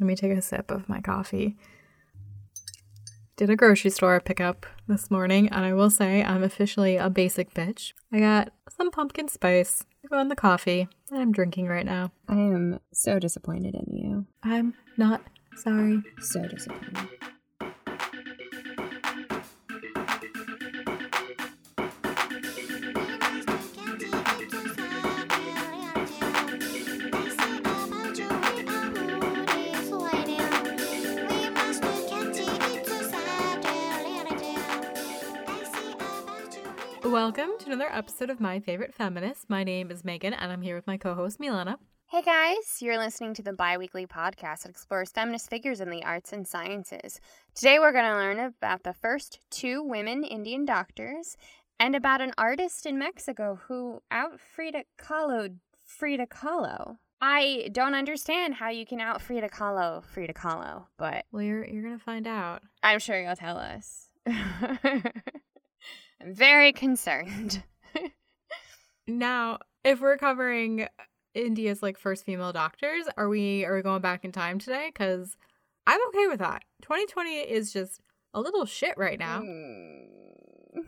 Let me take a sip of my coffee. Did a grocery store pickup this morning, and I will say I'm officially a basic bitch. I got some pumpkin spice on the coffee that I'm drinking right now. I am so disappointed in you. I'm not sorry. So disappointed. Welcome to another episode of My Favorite Feminist. My name is Megan, and I'm here with my co host, Milana. Hey guys, you're listening to the bi weekly podcast that explores feminist figures in the arts and sciences. Today we're going to learn about the first two women Indian doctors and about an artist in Mexico who out Frida Kahlo Frida Kahlo. I don't understand how you can out Frida Kahlo Frida Kahlo, but Well, you're, you're going to find out. I'm sure you'll tell us. I'm very concerned. Now, if we're covering India's like first female doctors, are we are we going back in time today? Because I'm okay with that. 2020 is just a little shit right now. Mm.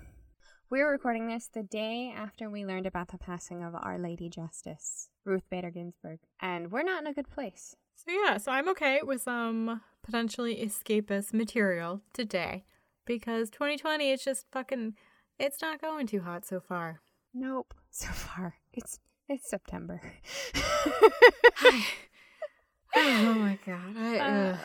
We're recording this the day after we learned about the passing of Our Lady Justice, Ruth Bader Ginsburg, and we're not in a good place. So yeah, so I'm okay with some potentially escapist material today because 2020 is just fucking it's not going too hot so far. Nope. So far, it's it's September. oh my god. I. Uh,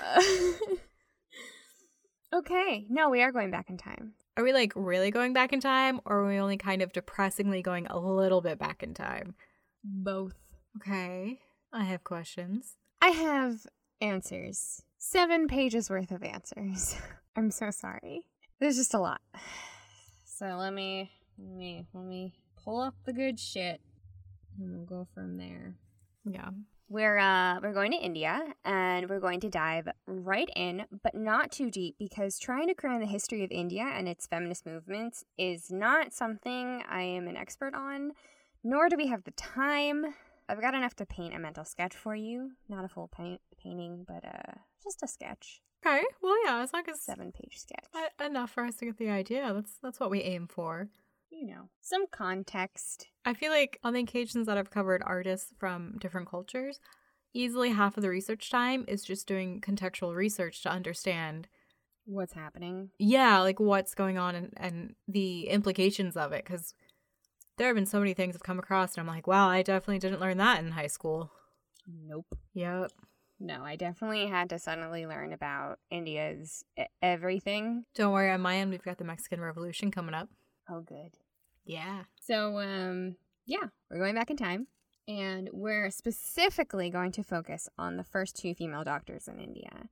okay, no, we are going back in time. Are we like really going back in time or are we only kind of depressingly going a little bit back in time? Both. Okay. I have questions. I have answers. Seven pages worth of answers. I'm so sorry. There's just a lot. So let me let me let me pull up the good shit and we'll go from there. Yeah. We're uh we're going to India and we're going to dive right in, but not too deep because trying to cram the history of India and its feminist movements is not something I am an expert on, nor do we have the time. I've got enough to paint a mental sketch for you, not a full paint- painting, but uh just a sketch, Okay. Well, yeah, as long as seven page sketch. uh, enough for us to get the idea. That's that's what we aim for. You know, some context. I feel like on the occasions that I've covered artists from different cultures, easily half of the research time is just doing contextual research to understand, What's happening? yeah, like what's going on and, and the implications of it. Because there have been so many things I've come across, and I'm like, wow, I definitely didn't learn that in high school. Nope. Yep. No, I definitely had to suddenly learn about India's everything. Don't worry, on my end, we've got the Mexican Revolution coming up. Oh, good. Yeah. So, um, yeah, we're going back in time, and we're specifically going to focus on the first two female doctors in India.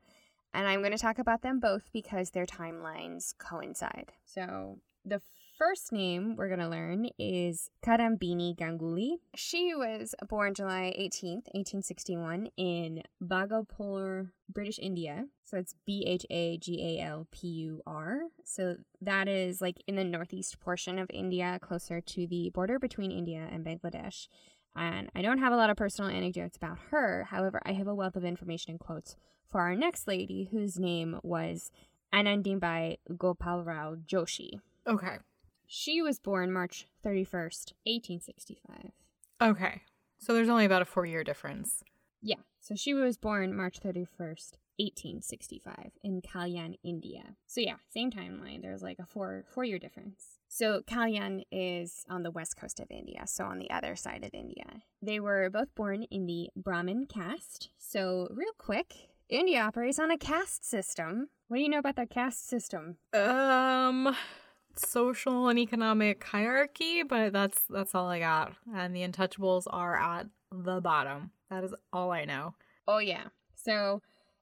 And I'm going to talk about them both because their timelines coincide. So, the first name we're going to learn is Kadambini Ganguly. She was born July 18th, 1861, in Bhagalpur, British India. So it's B H A G A L P U R. So that is like in the northeast portion of India, closer to the border between India and Bangladesh. And I don't have a lot of personal anecdotes about her. However, I have a wealth of information and quotes for our next lady, whose name was Anandibai Gopalrao Joshi. Okay. She was born March 31st, 1865. Okay. So there's only about a four year difference. Yeah, so she was born March 31st, 1865 in Kalyan, India. So yeah, same timeline. There's like a four four year difference. So Kalyan is on the west coast of India, so on the other side of India. They were both born in the Brahmin caste. So real quick, India operates on a caste system. What do you know about their caste system? Um social and economic hierarchy, but that's that's all I got. And the untouchables are at the bottom. That is all I know. Oh, yeah. So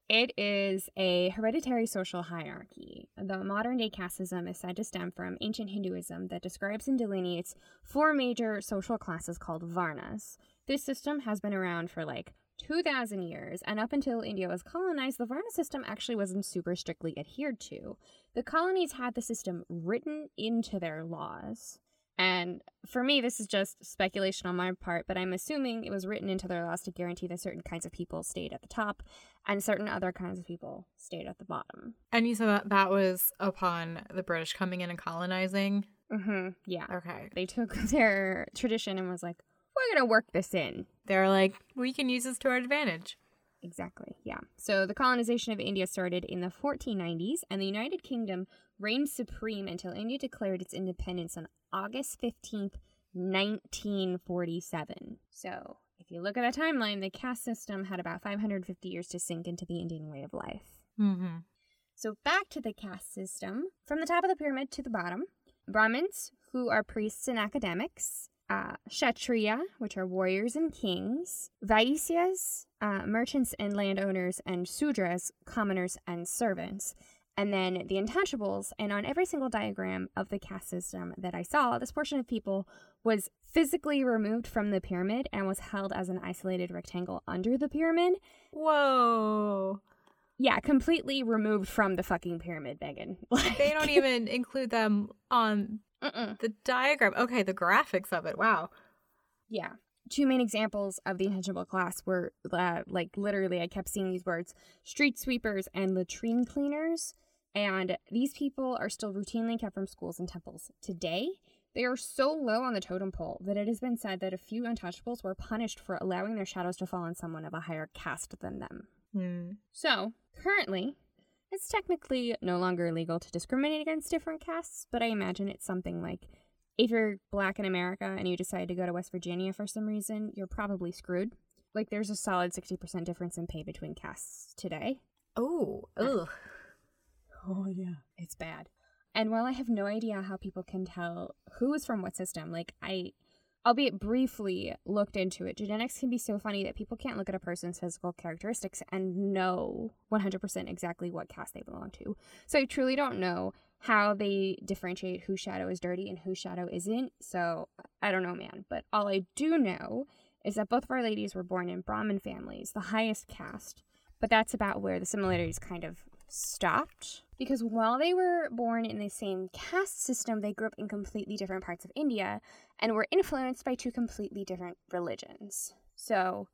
it is a hereditary social hierarchy. The modern day casteism is said to stem from ancient Hinduism that describes and delineates four major social classes called Varnas. This system has been around for like 2,000 years, and up until India was colonized, the Varna system actually wasn't super strictly adhered to. The colonies had the system written into their laws. And for me, this is just speculation on my part, but I'm assuming it was written into their laws to guarantee that certain kinds of people stayed at the top and certain other kinds of people stayed at the bottom. And you said that that was upon the British coming in and colonizing. Mm-hmm. Yeah. Okay. They took their tradition and was like, we're going to work this in. They're like, we can use this to our advantage. Exactly. Yeah. So the colonization of India started in the 1490s, and the United Kingdom reigned supreme until India declared its independence on August 15th, 1947. So if you look at the timeline, the caste system had about 550 years to sink into the Indian way of life. Mm-hmm. So back to the caste system. From the top of the pyramid to the bottom, Brahmins, who are priests and academics, uh, Kshatriya, which are warriors and kings, Vaisyas, uh, merchants and landowners, and Sudras, commoners and servants. And then the untouchables, and on every single diagram of the caste system that I saw, this portion of people was physically removed from the pyramid and was held as an isolated rectangle under the pyramid. Whoa. Yeah, completely removed from the fucking pyramid, Megan. They don't even include them on Mm-mm. the diagram. Okay, the graphics of it. Wow. Yeah. Two main examples of the untouchable class were uh, like literally, I kept seeing these words street sweepers and latrine cleaners. And these people are still routinely kept from schools and temples. Today, they are so low on the totem pole that it has been said that a few untouchables were punished for allowing their shadows to fall on someone of a higher caste than them. Hmm. So, currently, it's technically no longer illegal to discriminate against different castes, but I imagine it's something like if you're black in America and you decide to go to West Virginia for some reason, you're probably screwed. Like, there's a solid 60% difference in pay between castes today. Oh, ugh. Oh, yeah. It's bad. And while I have no idea how people can tell who is from what system, like, I, albeit briefly, looked into it, genetics can be so funny that people can't look at a person's physical characteristics and know 100% exactly what caste they belong to. So I truly don't know how they differentiate whose shadow is dirty and whose shadow isn't. So I don't know, man. But all I do know is that both of our ladies were born in Brahmin families, the highest caste. But that's about where the similarities kind of stopped. Because while they were born in the same caste system, they grew up in completely different parts of India and were influenced by two completely different religions. So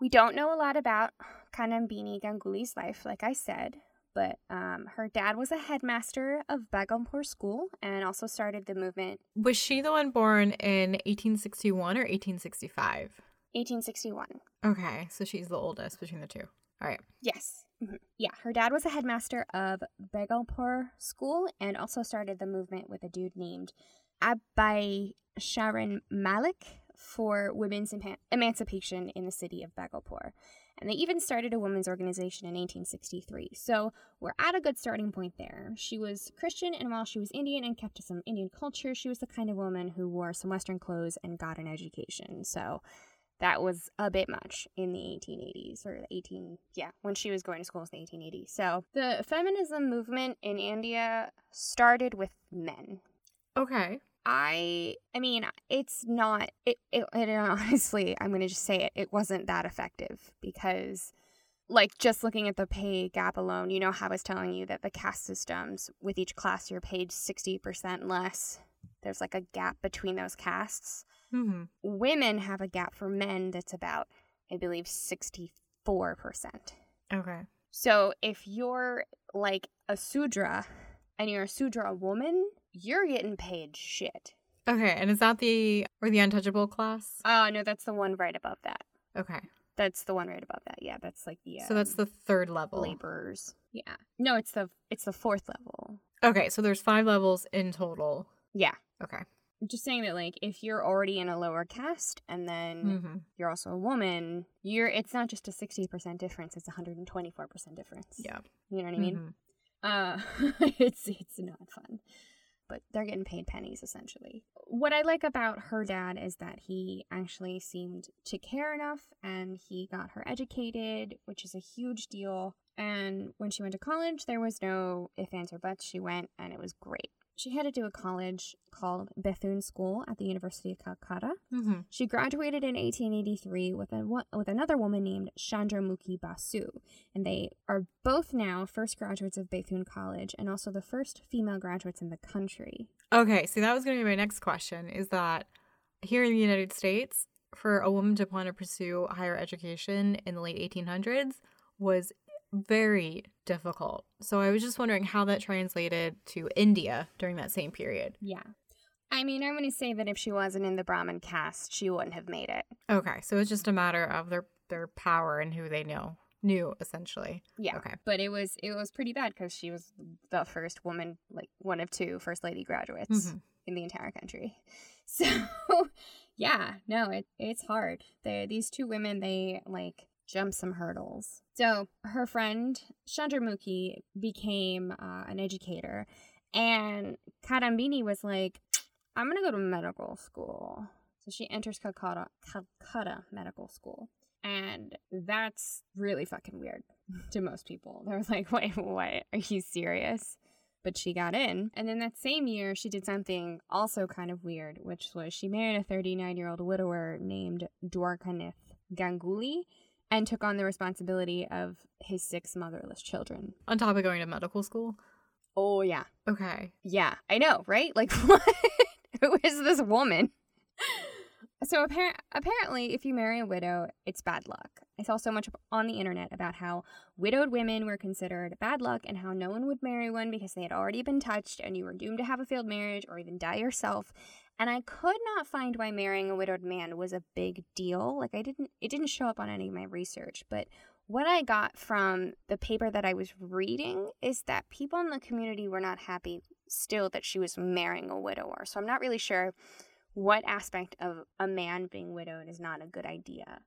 we don't know a lot about Kadambini Ganguly's life, like I said, but um, her dad was a headmaster of Bhagalpur School and also started the movement Was she the one born in 1861 or 1865? 1861. Okay, so she's the oldest between the two. All right. Yes. Mhm. Yeah, her dad was a headmaster of Bhagalpur School and also started the movement with a dude named Abhay Charan Mallick for women's emancipation in the city of Bhagalpur. And they even started a women's organization in 1863. So we're at a good starting point there. She was Christian, and while she was Indian and kept to some Indian culture, she was the kind of woman who wore some Western clothes and got an education. So that was a bit much in the 1880s or the 18 yeah when she was going to school in the 1880s so the feminism movement in india started with men. Okay. i i mean it's not it, it, it honestly i'm gonna just say it it wasn't that effective because like just looking at the pay gap alone you know how i was telling you that the caste systems with each class you're paid 60% less there's like a gap between those castes Mm-hmm. women have a gap for men that's about, I believe, 64%. Okay. So if you're like a Sudra and you're a Sudra woman, you're getting paid shit. Okay, and is that the or the untouchable class? Oh, no, that's the one right above that. Okay. That's the one right above that. Yeah, that's like the So that's um, the third level. laborers. Yeah. No, it's the it's the fourth level. Okay, so there's five levels in total. Yeah. Okay. Just saying that like if you're already in a lower caste and then Mm-hmm. you're also a woman, you're it's not just a 60% difference, it's a 124% difference. Yeah. You know what I mean? Mhm. Uh, it's it's not fun, but they're getting paid pennies essentially. What I like about her dad is that he actually seemed to care enough, and he got her educated, which is a huge deal. And when she went to college, there was no if ands or buts. She went, and it was great. She headed to do a college called Bethune School at the University of Calcutta. Mm-hmm. She graduated in 1883 with a with another woman named Chandramukhi Basu, and they are both now first graduates of Bethune College and also the first female graduates in the country. Okay, so that was going to be my next question is that here in the United States, for a woman to want to pursue higher education in the late 1800s was very difficult. So I was just wondering how that translated to India during that same period. Yeah. I mean, I'm going to say that if she wasn't in the Brahmin caste, she wouldn't have made it. Okay, so it's just a matter of their their power and who they know knew essentially. Yeah. Okay. But it was it was pretty bad because she was the first woman, like one of two first lady graduates Mhm. in the entire country. So, yeah, no, it it's hard. They these two women, they like jump some hurdles. So her friend Chandramukhi became uh, an educator, and Kadambini was like, "I'm gonna go to medical school." So she enters Calcutta, Calcutta Medical School. And that's really fucking weird to most people. They're like, wait, what? Are you serious? But she got in. And then that same year, she did something also kind of weird, which was she married a 39 year old widower named Dwarkanath Ganguly and took on the responsibility of his six motherless children. On top of going to medical school. Oh, yeah. Okay. Yeah, I know, right? Like, what? Who is this woman? So appar- apparently, if you marry a widow, it's bad luck. I saw so much on the internet about how widowed women were considered bad luck and how no one would marry one because they had already been touched and you were doomed to have a failed marriage or even die yourself. And I could not find why marrying a widowed man was a big deal. Like I didn't it didn't show up on any of my research, but what I got from the paper that I was reading is that people in the community were not happy still that she was marrying a widower. So I'm not really sure what aspect of a man being widowed is not a good idea.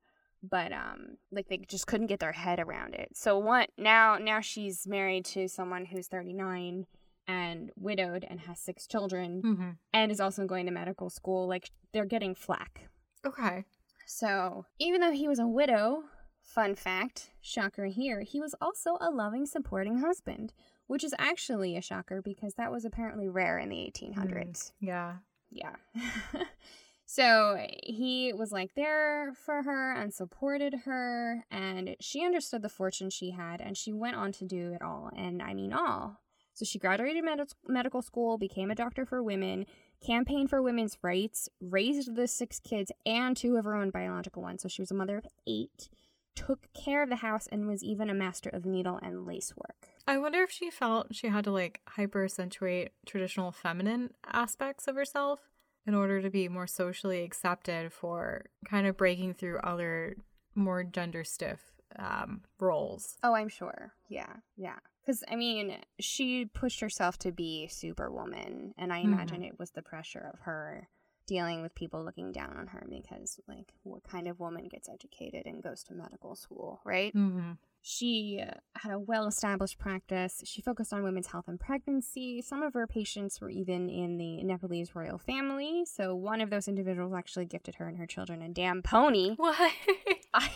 But um like they just couldn't get their head around it. So what now now she's married to someone who's 39 and widowed and has six children Mm-hmm. and is also going to medical school like they're getting flack. Okay. So, even though he was a widow, fun fact, shocker here, he was also a loving, supporting husband, which is actually a shocker because that was apparently rare in the 1800s. Yeah. Yeah. so, he was like there for her and supported her, and she understood the fortune she had, and she went on to do it all. And I mean, all. So, she graduated med- medical school, became a doctor for women, campaigned for women's rights, raised the six kids and two of her own biological ones. So she was a mother of eight, took care of the house, and was even a master of needle and lace work. I wonder if she felt she had to like hyper accentuate traditional feminine aspects of herself in order to be more socially accepted for kind of breaking through other more gender stiff um, roles. Oh, I'm sure. Yeah, yeah. Because, I mean, she pushed herself to be superwoman, and I imagine it was the pressure of her dealing with people looking down on her because, like, what kind of woman gets educated and goes to medical school, right? Mm-hmm. She had a well established practice. She focused on women's health and pregnancy. Some of her patients were even in the Nepalese royal family. So, one of those individuals actually gifted her and her children a damn pony. What? I,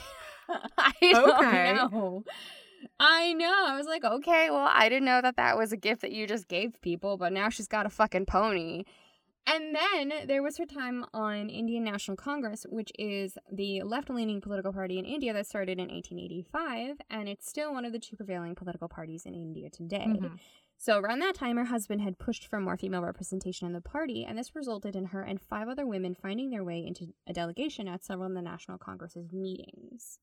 I don't know. I know. I was like, okay, well, I didn't know that that was a gift that you just gave people, but now she's got a fucking pony. And then there was her time on Indian National Congress, which is the left leaning political party in India that started in 1885, and it's still one of the two prevailing political parties in India today. Mhm. So around that time, her husband had pushed for more female representation in the party, and this resulted in her and five other women finding their way into a delegation at several of the National Congress's meetings.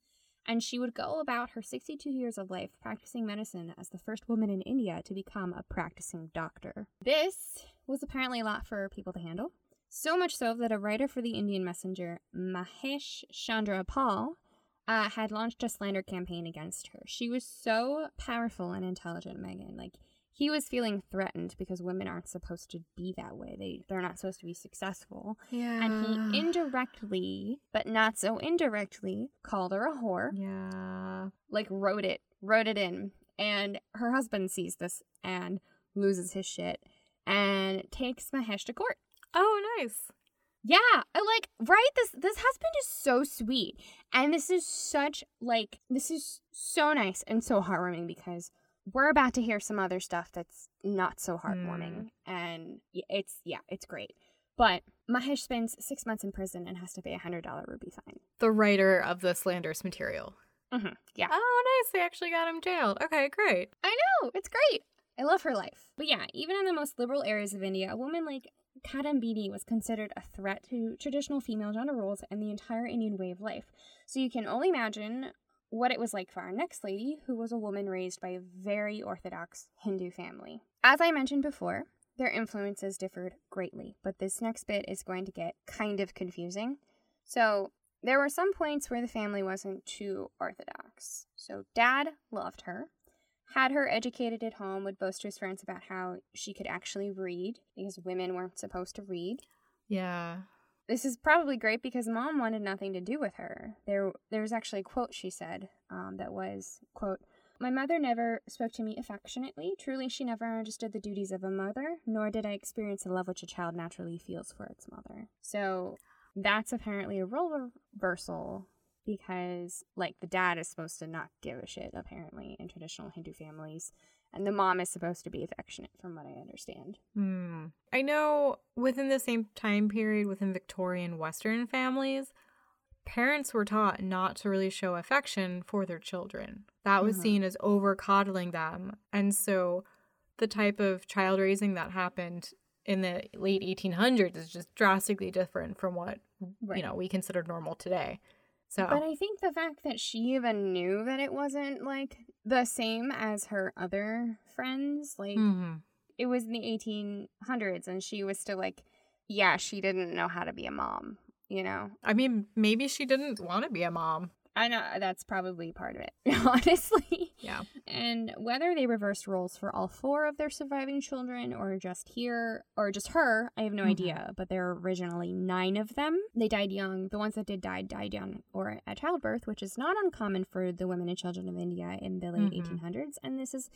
And she would go about her 62 years of life practicing medicine as the first woman in India to become a practicing doctor. This was apparently a lot for people to handle. So much so that a writer for the Indian Messenger, Mahesh Chandra Paul, uh, had launched a slander campaign against her. She was so powerful and intelligent, Megan. Like, he was feeling threatened because women aren't supposed to be that way. They they're not supposed to be successful. Yeah. And he indirectly, but not so indirectly, called her a whore. Yeah. Like wrote it, wrote it in. And her husband sees this and loses his shit and takes Mahesh to court. Oh, nice. Yeah, like right. This this husband is so sweet, and this is such like this is so nice and so heartwarming because we're about to hear some other stuff that's not so heartwarming. And it's, yeah, it's great. But Mahesh spends six months in prison and has to pay a $100 ruby fine. The writer of the slanderous material. hmm Yeah. Oh, nice. They actually got him jailed. Okay, great. I know, it's great. I love her life. But yeah, even in the most liberal areas of India, a woman like Kadambini was considered a threat to traditional female gender roles and the entire Indian way of life. So you can only imagine what it was like for our next lady, who was a woman raised by a very orthodox Hindu family. As I mentioned before, their influences differed greatly, but this next bit is going to get kind of confusing. So there were some points where the family wasn't too orthodox. So dad loved her, had her educated at home, would boast to his friends about how she could actually read because women weren't supposed to read. Yeah. This is probably great because mom wanted nothing to do with her. There, there was actually a quote she said um, that was, "quote My mother never spoke to me affectionately. Truly, she never understood the duties of a mother, nor did I experience the love which a child naturally feels for its mother." So that's apparently a role reversal because, like, the dad is supposed to not give a shit apparently in traditional Hindu families, and the mom is supposed to be affectionate, from what I understand. Hmm. I know within the same time period within Victorian Western families, parents were taught not to really show affection for their children. That was Mhm. seen as over coddling them. And so the type of child raising that happened in the late 1800s is just drastically different from what, Right. you know, we consider normal today. So, But I think the fact that she even knew that it wasn't like the same as her other friends, like Mhm. it was in the 1800s and she was still like, yeah, she didn't know how to be a mom, you know? I mean, maybe she didn't want to be a mom. I know that's probably part of it, honestly. Yeah. And whether they reversed roles for all four of their surviving children or just here or just her, I have no Mhm. idea. But there are originally nine of them. They died young. The ones that did die died young or at childbirth, which is not uncommon for the women and children of India in the late Mhm. 1800s. And this is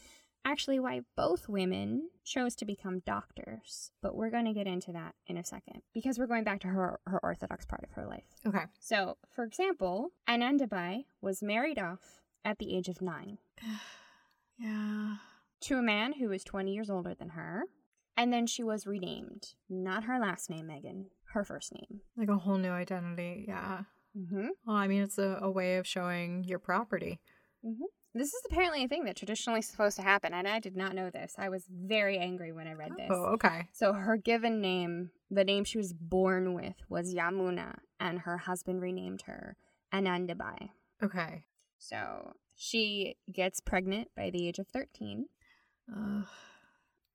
actually why both women chose to become doctors. But we're going to get into that in a second because we're going back to her, her orthodox part of her life. Okay. So, for example, Anandabai was married off at the age of nine Yeah. to a man who was 20 years older than her. And then she was renamed. Not her last name, Megan, her first name. Like a whole new identity. Yeah. Mm-hmm. Well, I mean, it's a, a way of showing your property. This is apparently a thing that traditionally is supposed to happen, and I did not know this. I was very angry when I read this. Oh, okay. So, her given name, the name she was born with, was Yamuna, and her husband renamed her Anandabai. Okay. So, she gets pregnant by the age of 13. Ugh.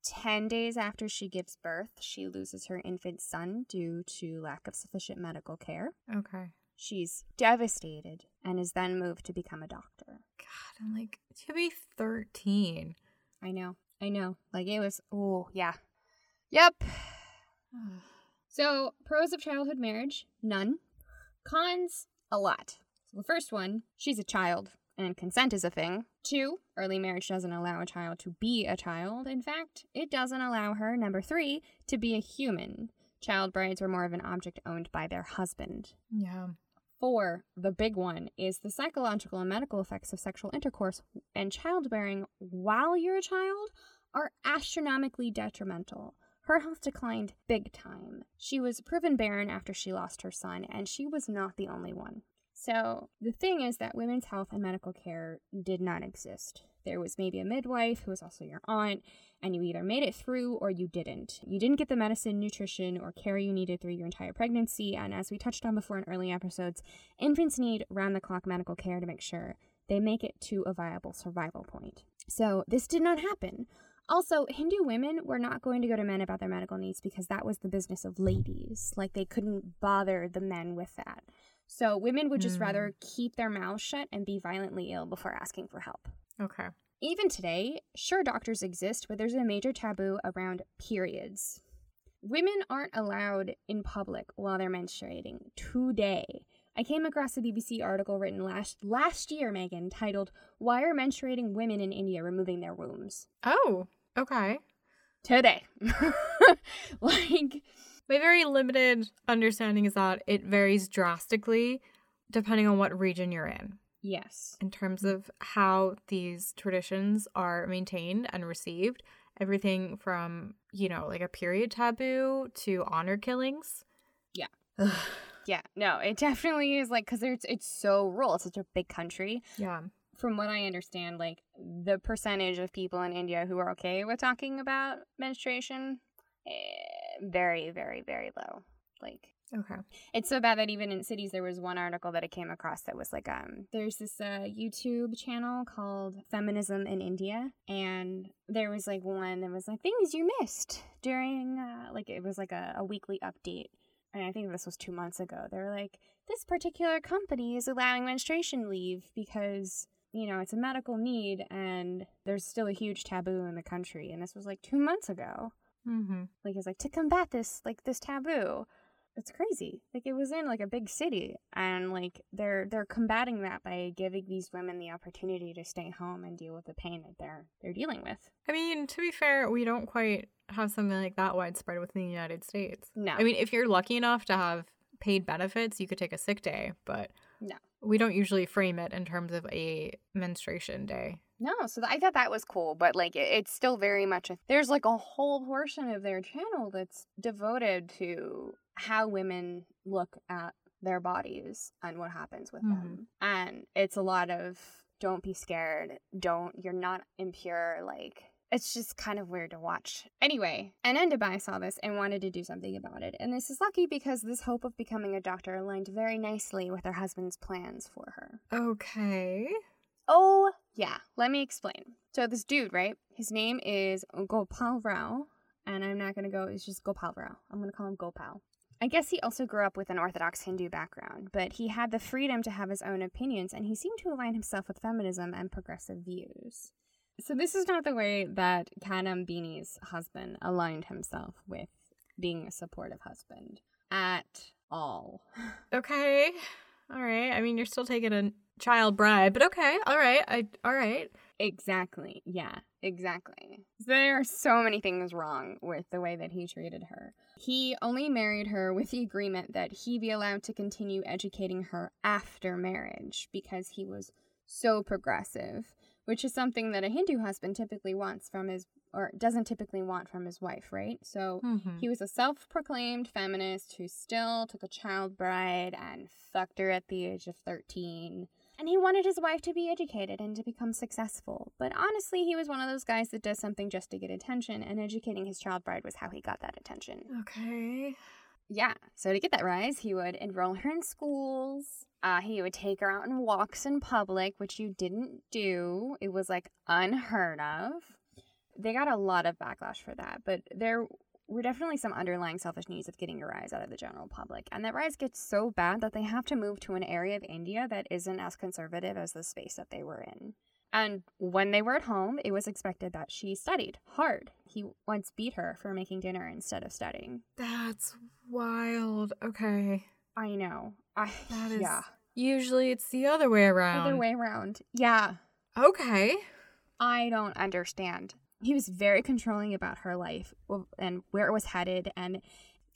10 days after she gives birth, she loses her infant son due to lack of sufficient medical care. okay. She's devastated and is then moved to become a doctor. God, I'm like, to be 13. I know, I know. Like it was, oh, yeah. Yep. So, pros of childhood marriage none. Cons a lot. So, the first one she's a child and consent is a thing. Two, early marriage doesn't allow a child to be a child. In fact, it doesn't allow her, number three, to be a human. Child brides were more of an object owned by their husband. yeah. Four, the big one, is the psychological and medical effects of sexual intercourse and childbearing while you're a child are astronomically detrimental. Her health declined big time. She was proven barren after she lost her son, and she was not the only one. So, the thing is that women's health and medical care did not exist. There was maybe a midwife who was also your aunt, and you either made it through or you didn't. You didn't get the medicine, nutrition, or care you needed through your entire pregnancy, and as we touched on before in early episodes, infants need round the clock medical care to make sure they make it to a viable survival point. So, this did not happen. Also, Hindu women were not going to go to men about their medical needs because that was the business of ladies. Like, they couldn't bother the men with that. So, women would just Mm. rather keep their mouths shut and be violently ill before asking for help. Okay. Even today, sure, doctors exist, but there's a major taboo around periods. Women aren't allowed in public while they're menstruating today. I came across a BBC article written last last year, Megan, titled "Why Are Menstruating Women in India Removing Their Wombs?" Oh, okay. Today, like, My very limited understanding is that it varies drastically depending on what region you're in. Yes. in terms of how these traditions are maintained and received. Everything from, you know, like a period taboo to honor killings. Yeah. Ugh. Yeah. No, it definitely is like because it's it's so rural. It's such a big country. yeah. From what I understand, like the percentage of people in India who are okay with talking about menstruation, eh, very, very, very low. Like Okay. It's so bad that even in cities, there was one article that I came across that was like, um, there's this uh, YouTube channel called Feminism in India, and there was like one that was like things you missed during, uh, like it was like a, a weekly update, and I think this was two months ago. They were like, this particular company is allowing menstruation leave because you know it's a medical need, and there's still a huge taboo in the country, and this was like two months ago. Mm-hmm. Like it's like to combat this like this taboo it's crazy. Like it was in like a big city and like they're they're combating that by giving these women the opportunity to stay home and deal with the pain that they're they're dealing with. I mean, to be fair, we don't quite have something like that widespread within the United States. No. I mean, if you're lucky enough to have paid benefits, you could take a sick day, but No. we don't usually frame it in terms of a menstruation day. No, so th- I thought that was cool, but like it, it's still very much a, there's like a whole portion of their channel that's devoted to how women look at their bodies and what happens with mm-hmm. them. And it's a lot of don't be scared, don't you're not impure like it's just kind of weird to watch. Anyway, Anandabai saw this and wanted to do something about it. And this is lucky because this hope of becoming a doctor aligned very nicely with her husband's plans for her. Okay. Oh, yeah. Let me explain. So this dude, right? His name is Gopal Rao, and I'm not gonna go. It's just Gopal Rao. I'm gonna call him Gopal. I guess he also grew up with an Orthodox Hindu background, but he had the freedom to have his own opinions, and he seemed to align himself with feminism and progressive views. So this is not the way that Kadambini's husband aligned himself with being a supportive husband at all. Okay. All right. I mean, you're still taking a child bride, but okay. All right. I all right. Exactly. Yeah, exactly. There are so many things wrong with the way that he treated her. He only married her with the agreement that he be allowed to continue educating her after marriage because he was so progressive, which is something that a Hindu husband typically wants from his or doesn't typically want from his wife, right? So Mhm. he was a self proclaimed feminist who still took a child bride and fucked her at the age of 13. And he wanted his wife to be educated and to become successful. But honestly, he was one of those guys that does something just to get attention, and educating his child bride was how he got that attention. Okay. Yeah, so to get that rise, he would enroll her in schools. Uh, he would take her out on walks in public, which you didn't do. It was like unheard of. They got a lot of backlash for that, but there were definitely some underlying selfish needs of getting a rise out of the general public. And that rise gets so bad that they have to move to an area of India that isn't as conservative as the space that they were in. And when they were at home, it was expected that she studied hard. He once beat her for making dinner instead of studying. That's wild. Okay. I know. I That is yeah. Usually it's the other way around. Other way around. Yeah. Okay. I don't understand. He was very controlling about her life and where it was headed. And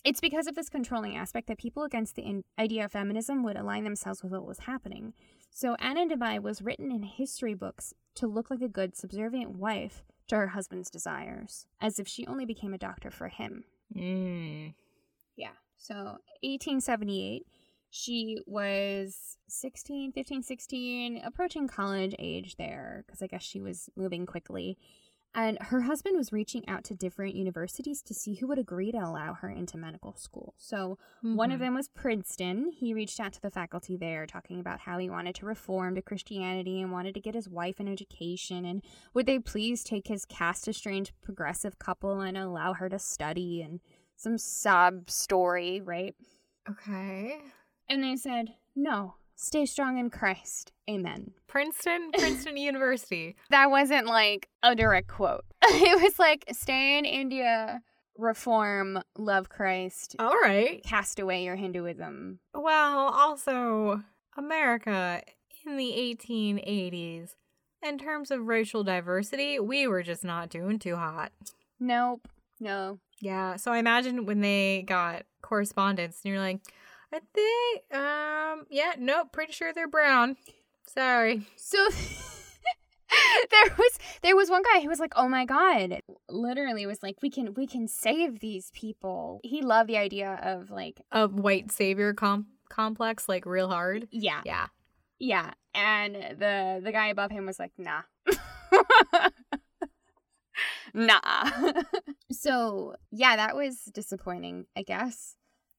it's because of this controlling aspect that people against the in- idea of feminism would align themselves with what was happening. So Anna Anandabai was written in history books to look like a good, subservient wife to her husband's desires, as if she only became a doctor for him. Mm. Yeah. So 1878, she was 16, 15, 16, approaching college age there, because I guess she was moving quickly. And her husband was reaching out to different universities to see who would agree to allow her into medical school. So one of Mhm. them was Princeton. He reached out to the faculty there talking about how he wanted to reform to Christianity and wanted to get his wife an education. And would they please take his caste estranged progressive couple and allow her to study and some sob story, right? Okay. And they said, no, stay strong in Christ. Amen. Princeton, Princeton University. That wasn't like a direct quote. it was like, stay in India, reform, love Christ, All right. cast away your Hinduism. Well, also, America in the 1880s, in terms of racial diversity, we were just not doing too hot. Nope. No. Yeah, so I imagine when they got correspondence and you're like, I think, um, yeah, nope, pretty sure they're brown. Sorry. So there was there was one guy who was like, "Oh my god!" Literally was like, "We can we can save these people." He loved the idea of like, A white savior com- complex, like real hard. yeah, Yeah. yeah, and the the guy above him was like, "Nah." nah. so, yeah, that was disappointing, I guess.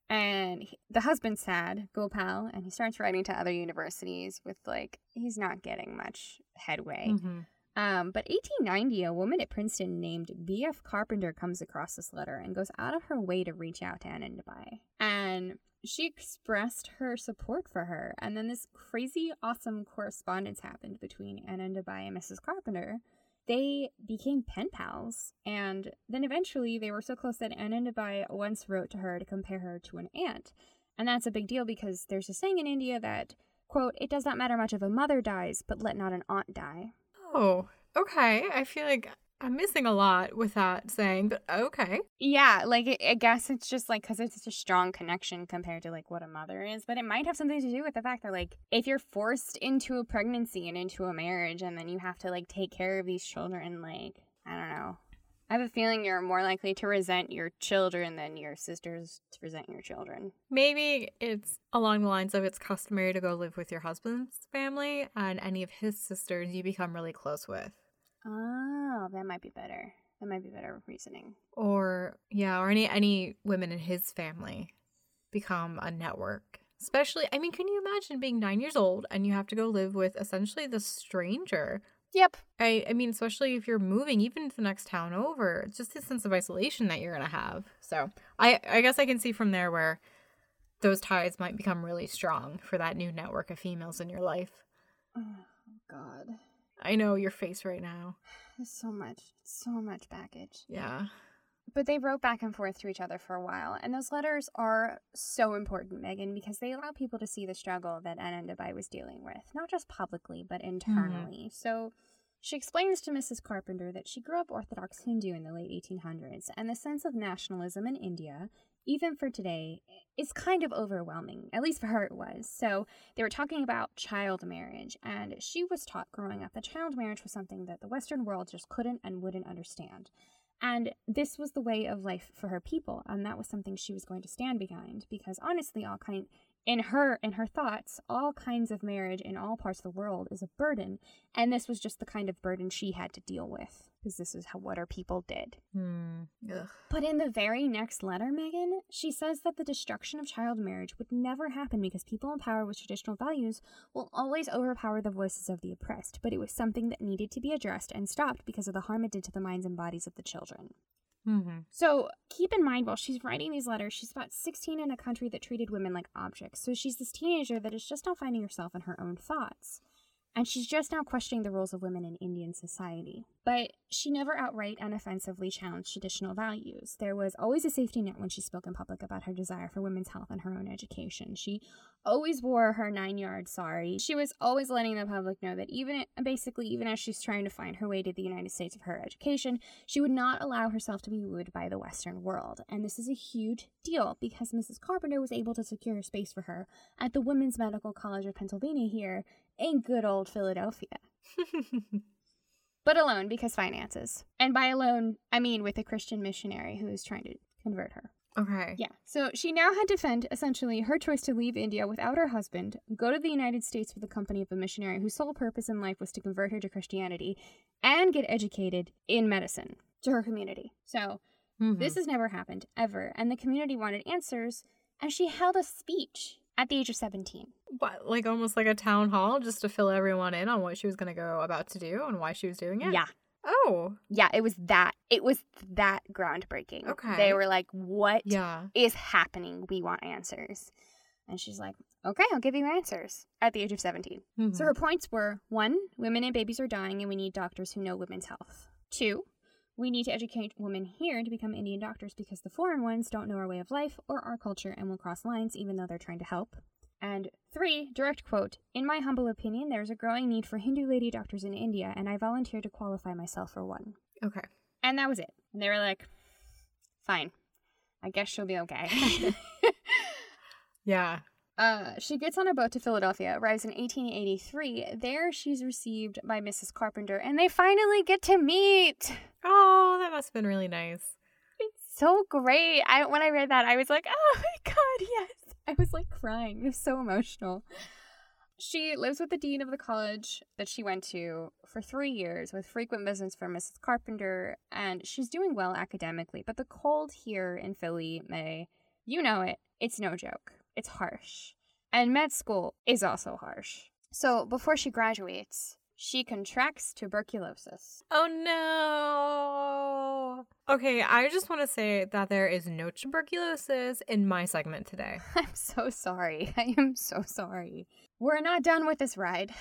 And he- the husband's sad, Gopal, and he starts writing to other universities with like he's not getting much headway. Mhm. Um, but 1890, a woman at Princeton named B.F. Carpenter comes across this letter and goes out of her way to reach out to Anandabai. And she expressed her support for her. And then this crazy, awesome correspondence happened between Anandabai and Mrs. Carpenter. They became pen pals. And then eventually they were so close that Anandabai once wrote to her to compare her to an aunt. And that's a big deal because there's a saying in India that, quote, it does not matter much if a mother dies, but let not an aunt die. Oh, okay. I feel like I'm missing a lot with that saying, but okay. Yeah, like I- guess it's just like because it's such a strong connection compared to like what a mother is, but it might have something to do with the fact that like if you're forced into a pregnancy and into a marriage and then you have to like take care of these children, like I don't know. I have a feeling you're more likely to resent your children than your sisters to resent your children. Maybe it's along the lines of it's customary to go live with your husband's family and any of his sisters you become really close with. Oh, that might be better. That might be better reasoning. Or yeah, or any any women in his family become a network. Especially, I mean, can you imagine being nine years old and you have to go live with essentially the stranger? Yep. I, I mean, especially if you're moving even to the next town over, it's just this sense of isolation that you're gonna have. So I, I guess I can see from there where those ties might become really strong for that new network of females in your life. Oh God, I know your face right now. there's so much, so much baggage. Yeah. But they wrote back and forth to each other for a while, and those letters are so important, Megan, because they allow people to see the struggle that Anandabai was dealing with, not just publicly, but mm-hmm. internally. So she explains to Mrs. Carpenter that she grew up Orthodox Hindu in the late 1800s, and the sense of nationalism in India, even for today, is kind of overwhelming. At least for her, it was. So they were talking about child marriage, and she was taught growing up that child marriage was something that the Western world just couldn't and wouldn't understand. And this was the way of life for her people, and that was something she was going to stand behind because honestly, all kind in her in her thoughts, all kinds of marriage in all parts of the world is a burden, and this was just the kind of burden she had to deal with because this is how what her people did. Hmm. Ugh. But in the very next letter, Megan, she says that the destruction of child marriage would never happen because people in power with traditional values will always overpower the voices of the oppressed, but it was something that needed to be addressed and stopped because of the harm it did to the minds and bodies of the children. Mm-hmm. So keep in mind while she's writing these letters, she's about 16 in a country that treated women like objects. So she's this teenager that is just now finding herself in her own thoughts. And she's just now questioning the roles of women in Indian society. But she never outright and offensively challenged traditional values. There was always a safety net when she spoke in public about her desire for women's health and her own education. She always wore her nine yard sari. She was always letting the public know that even basically, even as she's trying to find her way to the United States of her education, she would not allow herself to be wooed by the Western world. And this is a huge deal because Mrs. Carpenter was able to secure a space for her at the Women's Medical College of Pennsylvania here in good old Philadelphia. But alone because finances. And by alone, I mean with a Christian missionary who is trying to convert her. okay. Yeah. So she now had to defend essentially her choice to leave India without her husband, go to the United States with the company of a missionary whose sole purpose in life was to convert her to Christianity, and get educated in medicine to her community. So Mhm. this has never happened ever, and the community wanted answers, and she held a speech at the age of 17. What, like almost like a town hall just to fill everyone in on what she was going to go about to do and why she was doing it? Yeah. Oh, Yeah, it was that. It was that groundbreaking. Okay. They were like, "What is yeah. is happening? We want answers." And she's like, "Okay, I'll give you answers." At the age of 17. So Mhm. her points were one, women and babies are dying and we need doctors who know women's health. Two, we need to educate women here to become Indian doctors because the foreign ones don't know our way of life or our culture and will cross lines even though they're trying to help. And three, direct quote, in my humble opinion, there's a growing need for Hindu lady doctors in India and I volunteered to qualify myself for one. Okay. And that was it. And they were like, fine. I guess she'll be okay. Yeah. Uh, she gets on a boat to Philadelphia, arrives in 1883. There, she's received by Mrs. Carpenter, and they finally get to meet. Oh, that must have been really nice. It's so great. I when I read that, I was like, oh my god, yes. I was like crying. It was so emotional. She lives with the dean of the college that she went to for three years with frequent visits from Mrs. Carpenter, and she's doing well academically. But the cold here in Philly, May, you know it, it's no joke. It's harsh. And med school is also harsh. So before she graduates, she contracts tuberculosis. Oh no. Okay, I just want to say that there is no tuberculosis in my segment today. I'm so sorry. I am so sorry. We're not done with this ride.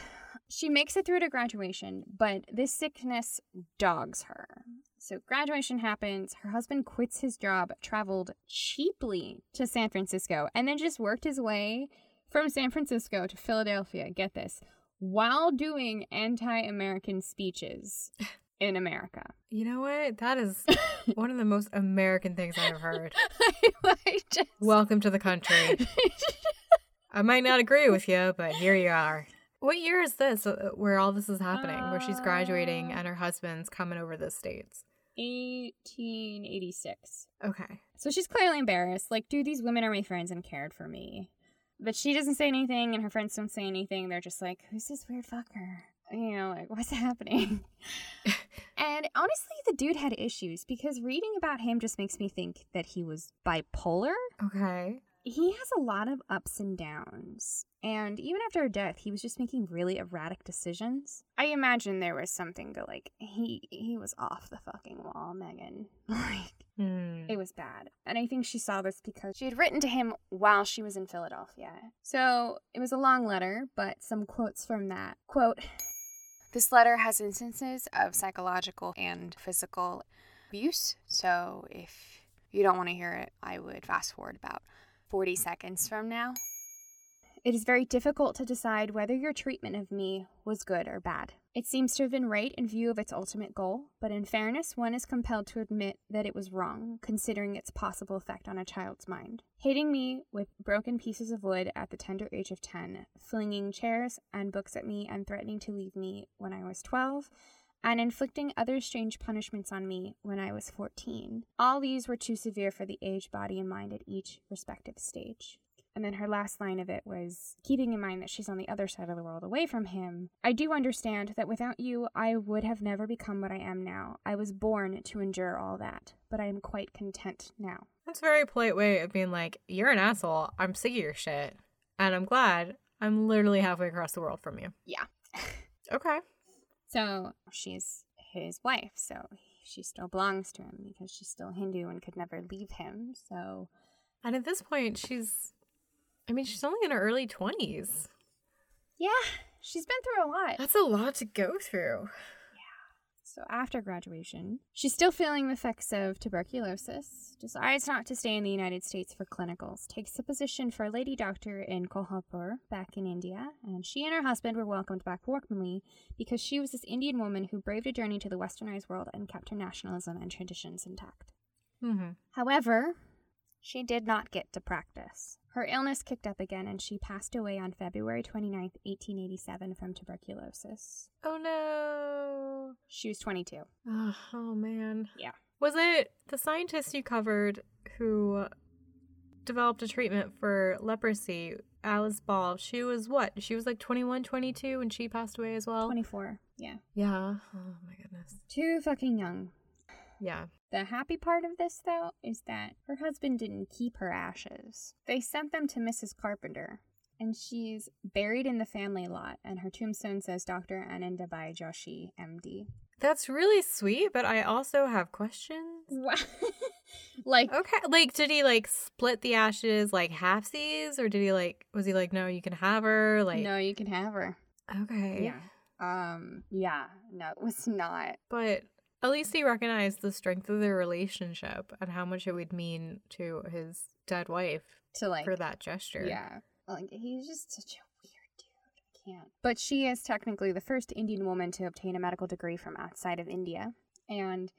She makes it through to graduation, but this sickness dogs her. So, graduation happens. Her husband quits his job, traveled cheaply to San Francisco, and then just worked his way from San Francisco to Philadelphia. Get this while doing anti American speeches in America. You know what? That is one of the most American things I've heard. I just... Welcome to the country. I might not agree with you, but here you are. What year is this uh, where all this is happening? where she's graduating Uh, and her husband's coming over the States? 1886. Okay. So she's clearly embarrassed. Like, dude, these women are my friends and cared for me. But she doesn't say anything, and her friends don't say anything. They're just like, who's this weird fucker? You know, like, what's happening? and honestly, the dude had issues because reading about him just makes me think that he was bipolar. Okay. He has a lot of ups and downs. And even after her death, he was just making really erratic decisions. I imagine there was something to like he he was off the fucking wall, Megan. Like Hmm. it was bad. And I think she saw this because she had written to him while she was in Philadelphia. So it was a long letter, but some quotes from that. Quote This letter has instances of psychological and physical abuse. So if you don't want to hear it, I would fast forward about 40 seconds from now. It is very difficult to decide whether your treatment of me was good or bad. It seems to have been right in view of its ultimate goal, but in fairness, one is compelled to admit that it was wrong, considering its possible effect on a child's mind. Hating me with broken pieces of wood at the tender age of 10, flinging chairs and books at me and threatening to leave me when I was 12, and inflicting other strange punishments on me when I was 14. All these were too severe for the age, body, and mind at each respective stage. And then her last line of it was keeping in mind that she's on the other side of the world away from him. I do understand that without you, I would have never become what I am now. I was born to endure all that, but I am quite content now. That's a very polite way of being like, you're an asshole. I'm sick of your shit. And I'm glad I'm literally halfway across the world from you. Yeah. Okay. So she's his wife, so she still belongs to him because she's still Hindu and could never leave him. So And at this point, she's, I mean, she's only in her early 20s. yeah, she's been through a lot. That's a lot to go through. So after graduation, she's still feeling the effects of tuberculosis, decides not to stay in the United States for clinicals, takes a position for a lady doctor in Kolhapur back in India, and she and her husband were welcomed back warmly because she was this Indian woman who braved a journey to the westernized world and kept her nationalism and traditions intact. Mm-hmm. However, she did not get to practice. Her illness kicked up again and she passed away on February 29th, 1887 from tuberculosis. Oh no. She was 22. Oh, oh man. Yeah. Was it the scientist you covered who developed a treatment for leprosy, Alice Ball? She was what? She was like 21, 22 when she passed away as well? 24. Yeah. Yeah. Oh my goodness. Too fucking young. Yeah. The happy part of this, though, is that her husband didn't keep her ashes. They sent them to Mrs. Carpenter, and she's buried in the family lot, and her tombstone says Dr. Anandibai Joshi, MD. That's really sweet, but I also have questions. like, Okay. Like, did he like split the ashes like halfsies? Or did he like, was he like, no, you can have her? Like, no, you can have her. okay. Yeah. Um, yeah, no, it was not. But at least he recognized the strength of their relationship and how much it would mean to his dead wife To like, for that gesture. yeah. Like, he's just such a weird dude. I can't. But she is technically the first Indian woman to obtain a medical degree from outside of India. And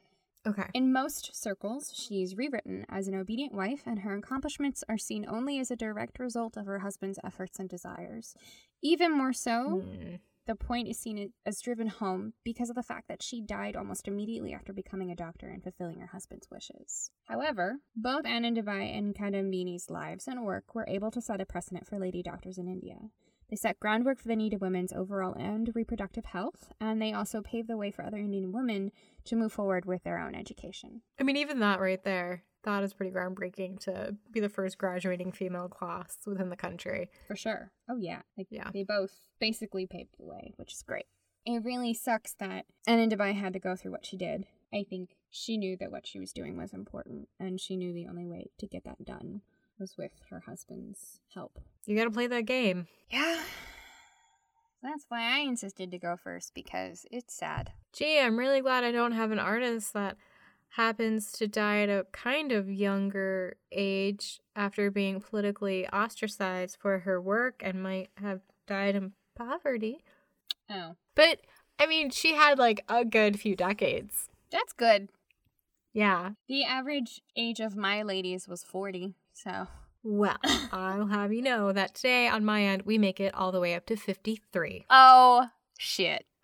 Okay. In most circles, she's rewritten as an obedient wife, and her accomplishments are seen only as a direct result of her husband's efforts and desires. Even more so, Mm. The point is seen as driven home because of the fact that she died almost immediately after becoming a doctor and fulfilling her husband's wishes. However, both Anandibai and Kadambini's lives and work were able to set a precedent for lady doctors in India. They set groundwork for the need of women's overall and reproductive health, and they also paved the way for other Indian women to move forward with their own education. I mean, even that right there, that is pretty groundbreaking to be the first graduating female class within the country. For sure. Oh, yeah. Like, Yeah. They both basically paved the way, which is great. It really sucks that Anandibai had to go through what she did. I think she knew that what she was doing was important, and she knew the only way to get that done was with her husband's help. You gotta play that game. Yeah. That's why I insisted to go first, because it's sad. Gee, I'm really glad I don't have an artist that happens to die at a kind of younger age after being politically ostracized for her work and might have died in poverty. Oh. But I mean, she had like a good few decades. That's good. Yeah. The average age of my ladies was 40, so. Well, I'll have you know that today on my end, we make it all the way up to 53. Oh, shit.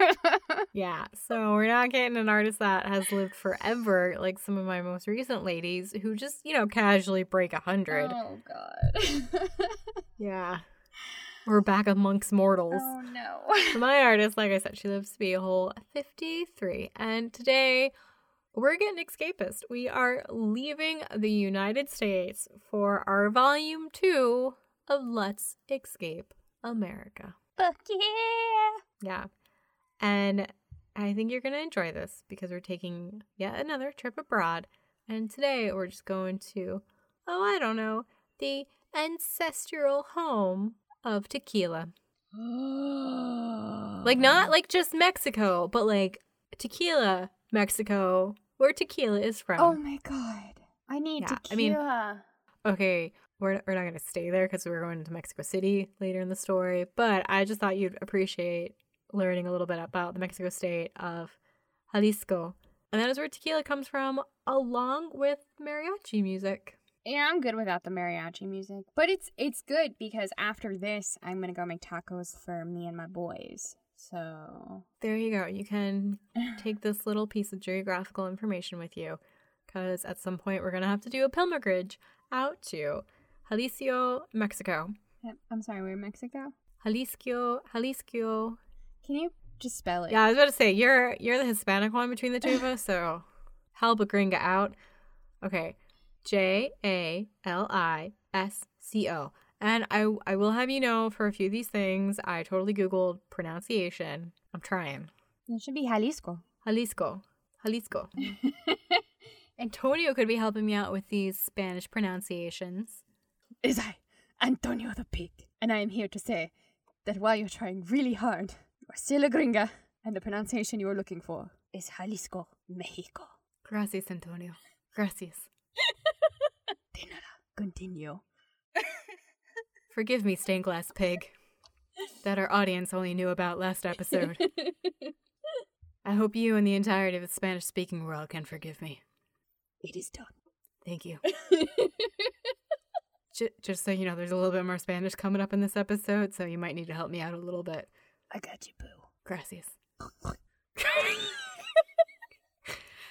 Yeah, so we're not getting an artist that has lived forever like some of my most recent ladies who just, you know, casually break a 100. Oh, God. Yeah. We're back amongst mortals. oh, no. My artist, like I said, she lives to be a whole 53. And today we're getting escapist. We are leaving the United States for our volume two of Let's Escape America. Fuck yeah. Yeah. And I think you're going to enjoy this because we're taking yet another trip abroad. And today we're just going to, oh, I don't know, the ancestral home of tequila. Like, not like just Mexico, but like tequila, Mexico, where tequila is from. Oh my god. I need Yeah, I mean- tequila. Okay, we're, we're not going to stay there because we're going to Mexico City later in the story, but I just thought you'd appreciate learning a little bit about the Mexico state of Jalisco. And that is where tequila comes from, along with mariachi music. yeah, I'm good without the mariachi music, but it's it's good because after this, I'm gonna go make tacos for me and my boys. So There you go. You can take this little piece of geographical information with you because at some point we're going to have to do a pilgrimage out to Jalisco, Mexico. Yep, I'm sorry, we're in Mexico. Jalisco, Jalisco. Can you just spell it? Yeah, I was about to say you're you're the Hispanic one between the two of us, so help a gringa out. Okay, J A L I S C O. And I I will have you know for a few of these things, I totally googled pronunciation. I'm trying. It should be Jalisco. Jalisco, Jalisco. Antonio could be helping me out with these Spanish pronunciations. Is I, Antonio the Pig, and I am here to say that while you're trying really hard, you are still a gringa, and the pronunciation you are looking for is Jalisco, Mexico. Gracias, Antonio. Gracias. De nada. Continue. Forgive me, stained glass pig, that our audience only knew about last episode. I hope you and the entirety of the Spanish speaking world can forgive me. it is done. Thank you. J- just so you know, there's a little bit more Spanish coming up in this episode, so you might need to help me out a little bit. I got you, boo. Gracias.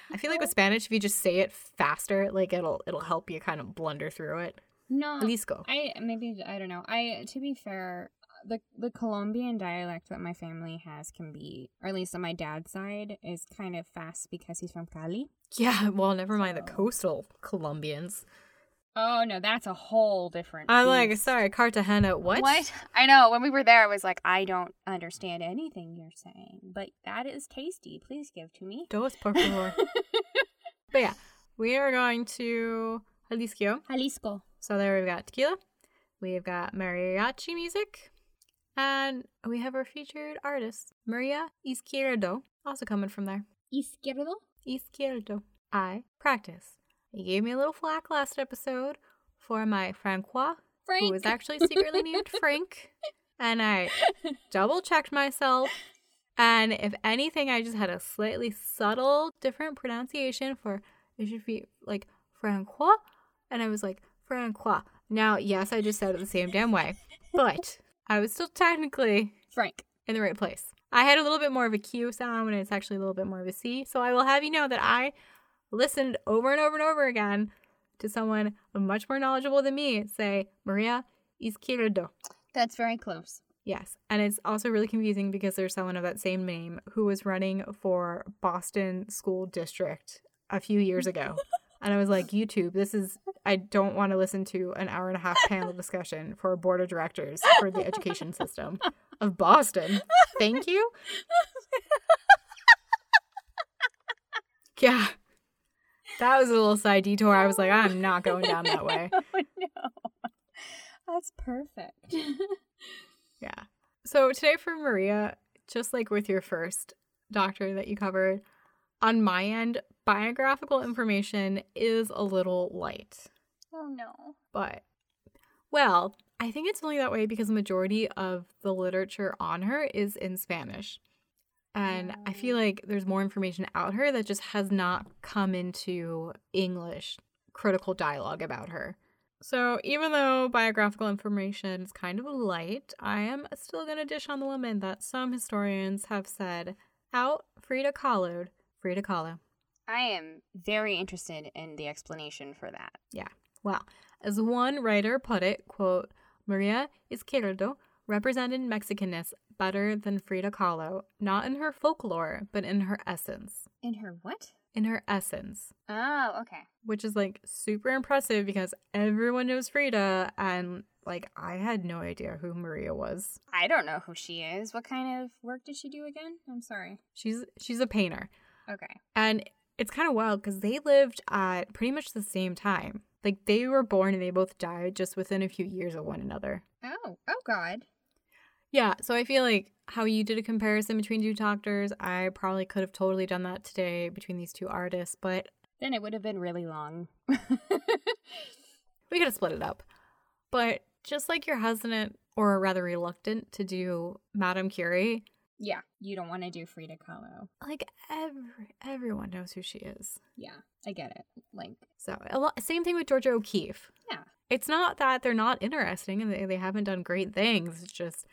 I feel like with Spanish, if you just say it faster, like it'll it'll help you kind of blunder through it. No, Jalisco. I maybe I don't know. I to be fair, the the Colombian dialect that my family has can be, or at least on my dad's side, is kind of fast because he's from Cali. Yeah, well, never mind the coastal Colombians. Oh no, that's a whole different. I'm like, sorry, Cartagena, what? What? I know. When we were there, I was like, I don't understand anything you're saying, but that is tasty. Please give to me. Dos, por favor. but yeah, we are going to Jalisco. Jalisco. So there we've got tequila, we've got mariachi music, and we have our featured artist, Maria Izquierdo, also coming from there. Izquierdo. Izquierdo. I practice. He gave me a little flack last episode for my Francois, Frank. who was actually secretly named Frank. And I double checked myself And if anything, I just had a slightly subtle different pronunciation for it should be like Francois. And I was like, Francois. Now, yes, I just said it the same damn way, but I was still technically Frank. in the right place. I had a little bit more of a Q sound and it's actually a little bit more of a C. So I will have you know that I listened over and over and over again to someone much more knowledgeable than me say Maria Izquierdo. That's very close. Yes. And it's also really confusing because there's someone of that same name who was running for Boston School District a few years ago. and I was like, YouTube, this is, I don't want to listen to an hour and a half panel discussion for a board of directors for the education system of Boston. Thank you. Yeah. That was a little side detour. I was like, I'm not going down that way. Oh no. That's perfect. Yeah. So today for Maria, just like with your first doctor that you covered, on my end, biographical information is a little light. oh no. But, well, I think it's only that way because the majority of the literature on her is in Spanish. And I feel like there's more information out her that just has not come into English critical dialogue about her. So even though biographical information is kind of light, I am still going to dish on the woman that some historians have said out Frida Kahlo. Frida Kahlo. I am very interested in the explanation for that. Yeah. Well, as one writer put it, quote, Maria Izquierdo represented Mexicanness better than Frida Kahlo, not in her folklore, but in her essence. In her what? In her essence. Oh, okay. Which is like super impressive because everyone knows Frida and like I had no idea who Maria was. I don't know who she is. What kind of work did she do again? I'm sorry. She's she's a painter. Okay. And it's kind of wild because they lived at pretty much the same time. Like they were born and they both died just within a few years of one another. Oh, oh God. Yeah, so I feel like how you did a comparison between two doctors, I probably could have totally done that today between these two artists, but Then it would have been really long. we could have split it up. But just like you're hesitant or rather reluctant to do Madame Curie, yeah, you don't want to do Frida Kahlo. like every everyone knows who she is. Yeah, I get it. Like, So lot, same thing with Georgia O'Keeffe. Yeah. It's not that they're not interesting and they, they haven't done great things. It's just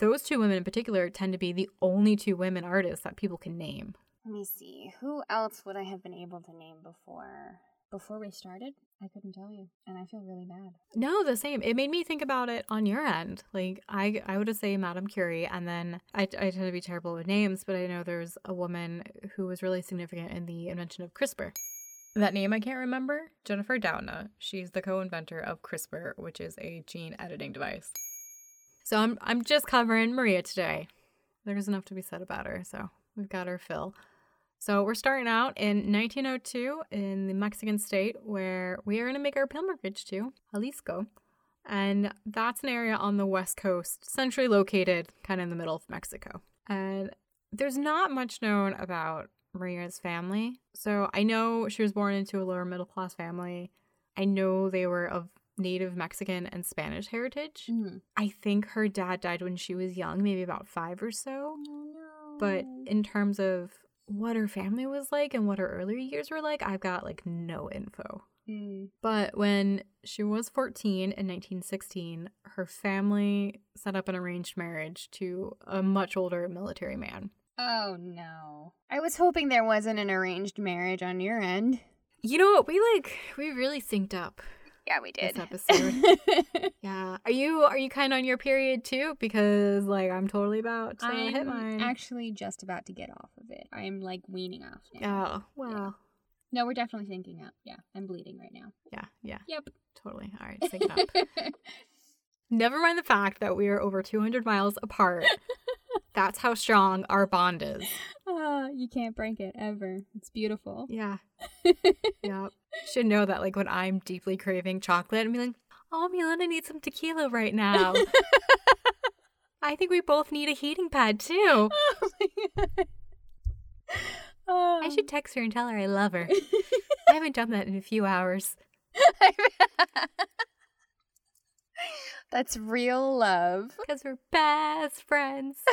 those two women in particular tend to be the only two women artists that people can name. let me see. Who else would I have been able to name before? Before we started? I couldn't tell you. And I feel really bad. No, the same. It made me think about it on your end. Like I, I would have say Madame Curie, and then I, I tend to be terrible with names, but I know there's a woman who was really significant in the invention of CRISPR. That name I can't remember. Jennifer Doudna. She's the co-inventor of CRISPR, which is a gene editing device. So I'm, I'm just covering Maria today. There's enough to be said about her, so we've got our fill. So we're starting out in 1902 in the Mexican state where we are going to make our pilgrimage to Jalisco. And that's an area on the west coast, centrally located, kind of in the middle of Mexico. And there's not much known about Maria's family. So I know she was born into a lower middle class family. I know they were of native Mexican and Spanish heritage. Mm. I think her dad died when she was young, maybe about five or so. Oh, no. But in terms of what her family was like and what her earlier years were like, I've got like no info. Mm. But when she was 14 in 1916, her family set up an arranged marriage to a much older military man. Oh, no. I was hoping there wasn't an arranged marriage on your end. You know what? We like we really synced up Yeah, we this did. episode. yeah. Are you are you kind of on your period too? Because like I'm totally about to I'm mine. actually just about to get off of it. I am like weaning off now. oh well. No, we're definitely thinking up. Yeah, I'm bleeding right now. Yeah. Yeah. Yep. Totally. All right. Sync up. Never mind the fact that we are over 200 miles apart. That's how strong our bond is. Ah, you can't break it ever. It's beautiful. Yeah. yeah. Should know that, like, when I'm deeply craving chocolate, I'm like, oh, Milan, I need some tequila right now. I think we both need a heating pad, too. oh. Um, I should text her and tell her I love her. I haven't done that in a few hours. That's real love. Because we're best friends.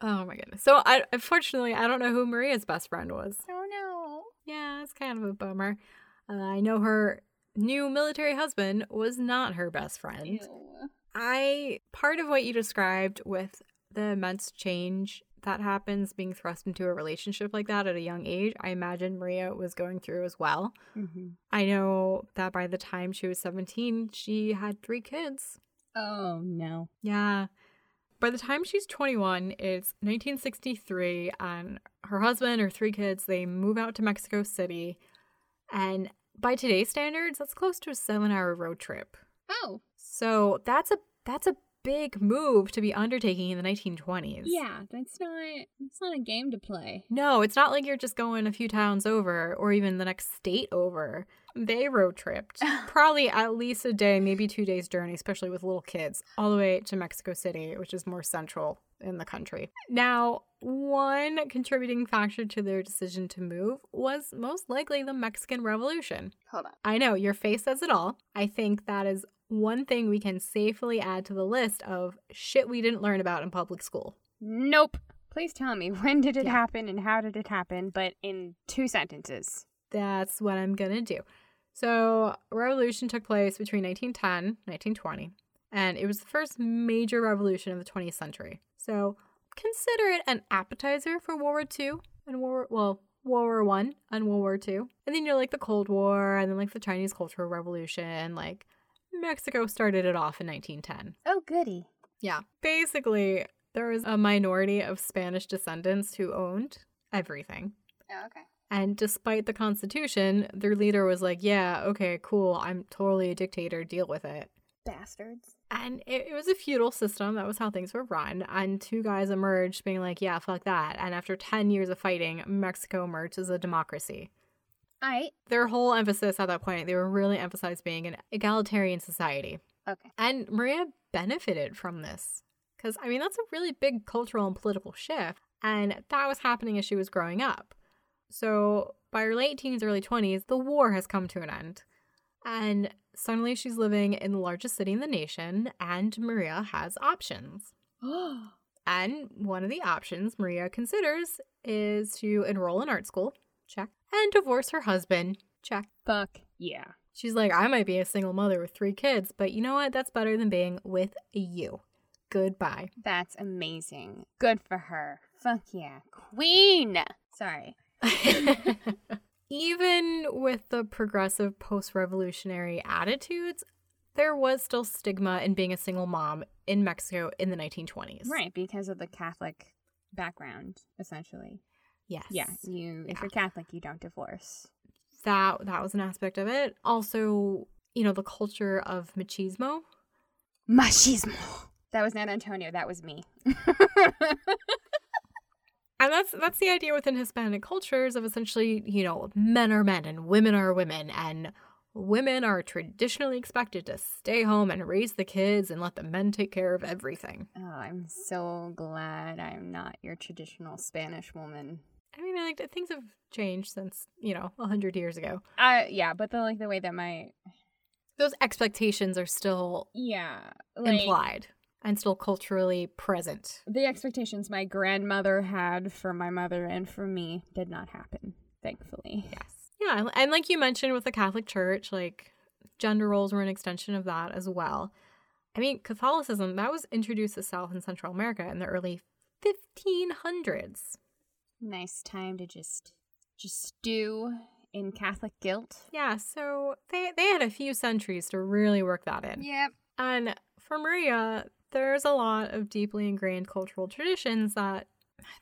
Oh my goodness. So, I unfortunately, I don't know who Maria's best friend was. Oh no. Yeah, it's kind of a bummer. Uh, I know her new military husband was not her best friend. I part of what you described with the immense change that happens being thrust into a relationship like that at a young age, I imagine Maria was going through as well. Mm-hmm. I know that by the time she was 17, she had three kids. Oh no. Yeah. By the time she's 21, it's 1963, and her husband, or three kids, they move out to Mexico City. And by today's standards, that's close to a seven hour road trip. Oh. So that's a that's a big move to be undertaking in the 1920s. Yeah, that's not it's not a game to play. No, it's not like you're just going a few towns over or even the next state over. They road tripped. Probably at least a day, maybe two days journey, especially with little kids, all the way to Mexico City, which is more central in the country. Now, one contributing factor to their decision to move was most likely the Mexican Revolution. Hold on. I know your face says it all. I think that is one thing we can safely add to the list of shit we didn't learn about in public school. Nope. Please tell me when did it Yeah. happen and how did it happen, but in two sentences. That's what I'm going to do. So, revolution took place between 1910 1920, and it was the first major revolution of the 20th century. So, consider it an appetizer for World War II and World well, World War One and World War Two, and then you're like the Cold War, and then like the Chinese Cultural Revolution. Like Mexico started it off in 1910. Oh, goody. Yeah. Basically, there was a minority of Spanish descendants who owned everything. Oh, okay. And despite the Constitution, their leader was like, Yeah, okay, cool. I'm totally a dictator. Deal with it. Bastards. And it, it was a feudal system. That was how things were run. And two guys emerged being like, Yeah, fuck that. And after 10 years of fighting, Mexico emerged as a democracy. I. Their whole emphasis at that point, they were really emphasized being an egalitarian society. Okay. And Maria benefited from this. Because, I mean, that's a really big cultural and political shift. And that was happening as she was growing up. So, by her late teens, early 20s, the war has come to an end. And suddenly she's living in the largest city in the nation, and Maria has options. And one of the options Maria considers is to enroll in art school, check, and divorce her husband, check. Fuck yeah. She's like, I might be a single mother with three kids, but you know what? That's better than being with you. Goodbye. That's amazing. Good for her. Fuck yeah. Queen. Sorry. Even with the progressive post revolutionary attitudes, there was still stigma in being a single mom in Mexico in the 1920s. Right, because of the Catholic background, essentially. Yes. Yeah, you if you're Catholic, you don't divorce. That that was an aspect of it. Also, you know, the culture of machismo. Machismo. That was not Antonio. That was me. And that's that's the idea within Hispanic cultures of essentially, you know, men are men and women are women and women are traditionally expected to stay home and raise the kids and let the men take care of everything. oh, I'm so glad I'm not your traditional Spanish woman. I mean, like things have changed since, you know, a 100 years ago. Uh yeah, but the like the way that my Those expectations are still yeah, like, implied and still culturally present. the expectations my grandmother had for my mother and for me did not happen, thankfully. Yes. Yeah, and- and like you mentioned with the Catholic Church, like gender roles were an extension of that as well. I mean, Catholicism that was introduced to South and Central America in the early 1500s. Nice time to just just stew in Catholic guilt. Yeah, so they they had a few centuries to really work that in. Yep. And for Maria, there's a lot of deeply ingrained cultural traditions that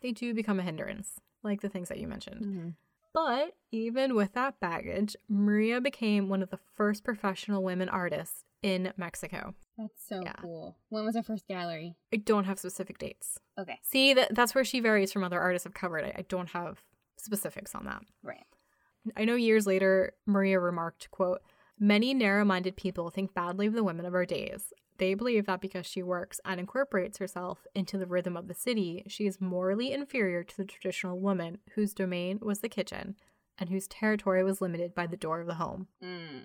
they do become a hindrance, like the things that you mentioned. Mm-hmm. But even with that baggage, Maria became one of the first professional women artists in Mexico. That's so Yeah. cool. When was her first gallery? I don't have specific dates. Okay. See, that that's where she varies from other artists I've covered. I, I don't have specifics on that. Right. I know years later, Maria remarked, quote, Many narrow-minded people think badly of the women of our days. They believe that because she works and incorporates herself into the rhythm of the city, she is morally inferior to the traditional woman whose domain was the kitchen and whose territory was limited by the door of the home. Mm.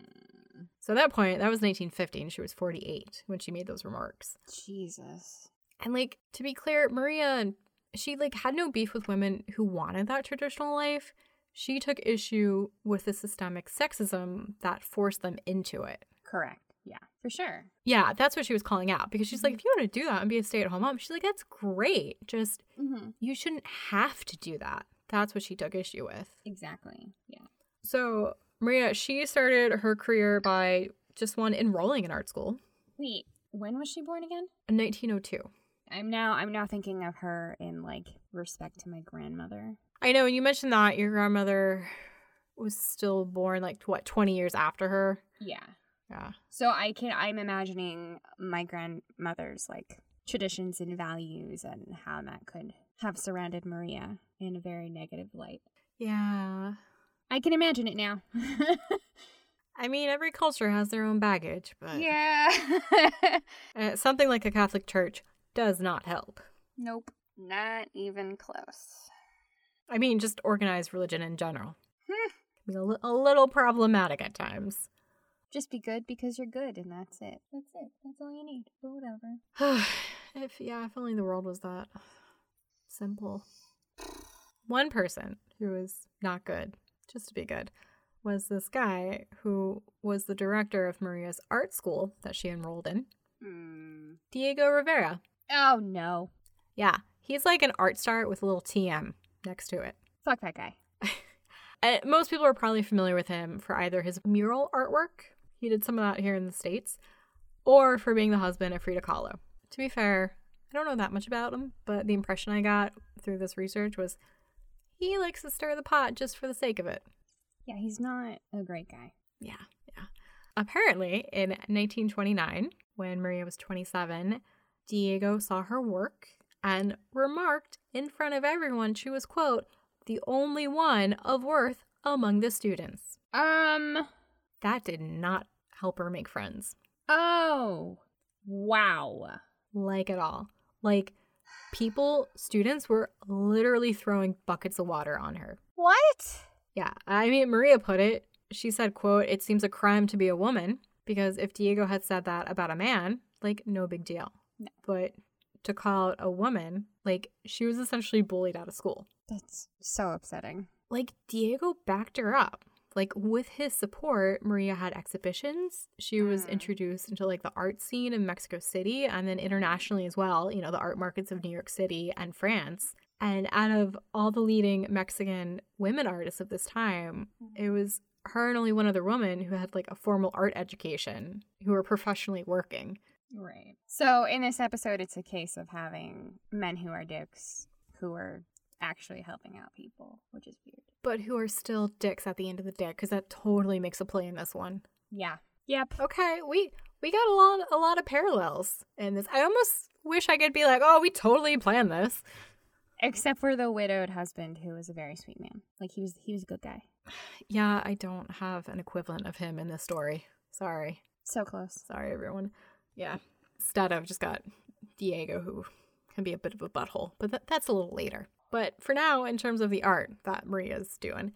So at that point, that was 1950, and she was 48 when she made those remarks. Jesus. And like to be clear, Maria she like had no beef with women who wanted that traditional life. She took issue with the systemic sexism that forced them into it. Correct. Yeah, for sure. Yeah, that's what she was calling out because she's like, if you want to do that and be a stay at home mom, she's like, that's great. Just Mm-hmm. you shouldn't have to do that. That's what she took issue with. Exactly. Yeah. So, Maria, she started her career by just one enrolling in art school Wait, when was she born again? in 1902. I'm now I'm now thinking of her in like respect to my grandmother. I know, and you mentioned that your grandmother was still born like what 20 years after her. Yeah. Yeah. So I can I'm imagining my grandmother's like traditions and values and how that could have surrounded Maria in a very negative light. Yeah. I can imagine it now. I mean, every culture has their own baggage, but yeah. uh, something like a Catholic church does not help. nope. Not even close. I mean, just organized religion in general. Hmm. Can be a, li- a little problematic at times. Just be good because you're good and that's it. That's it. That's all you need. But whatever. if yeah, if only the world was that simple. One person who was not good, just to be good, was this guy who was the director of Maria's art school that she enrolled in, Hmm. Diego Rivera. Oh no. Yeah, he's like an art star with a little TM next to it. Fuck that guy. Most people are probably familiar with him for either his mural artwork, he did some of that here in the States, or for being the husband of Frida Kahlo. To be fair, I don't know that much about him, but the impression I got through this research was he likes to stir the pot just for the sake of it. Yeah, he's not a great guy. Yeah, yeah. Apparently, in 1929, when Maria was 27, Diego saw her work and remarked in front of everyone she was, quote, the only one of worth among the students. Um. That did not help her make friends, Oh. Wow. like at all. Like, people, students were literally throwing buckets of water on her. What? Yeah, I mean, Maria put it. She said, quote, it seems a crime to be a woman because if Diego had said that about a man, like, no big deal. No. But to call out a woman, like, she was essentially bullied out of school. That's so upsetting. Like, Diego backed her up. Like, with his support, Maria had exhibitions. She was Mm. introduced into, like, the art scene in Mexico City and then internationally as well, you know, the art markets of New York City and France. And out of all the leading Mexican women artists of this time, it was her and only one other woman who had, like, a formal art education, who were professionally working. Right. So in this episode, it's a case of having men who are dicks who are actually helping out people, which is weird. But who are still dicks at the end of the day, because that totally makes a play in this one. Yeah. Yep. Okay, we we got a lot a lot of parallels in this. I almost wish I could be like, oh, we totally planned this. Except for the widowed husband, who was a very sweet man. Like he was, he was a good guy. Yeah, I don't have an equivalent of him in this story. Sorry, So close. sorry, everyone. Yeah, instead I've just got Diego, who can be a bit of a butthole, but that, that's a little later. But for now, in terms of the art that Maria's doing,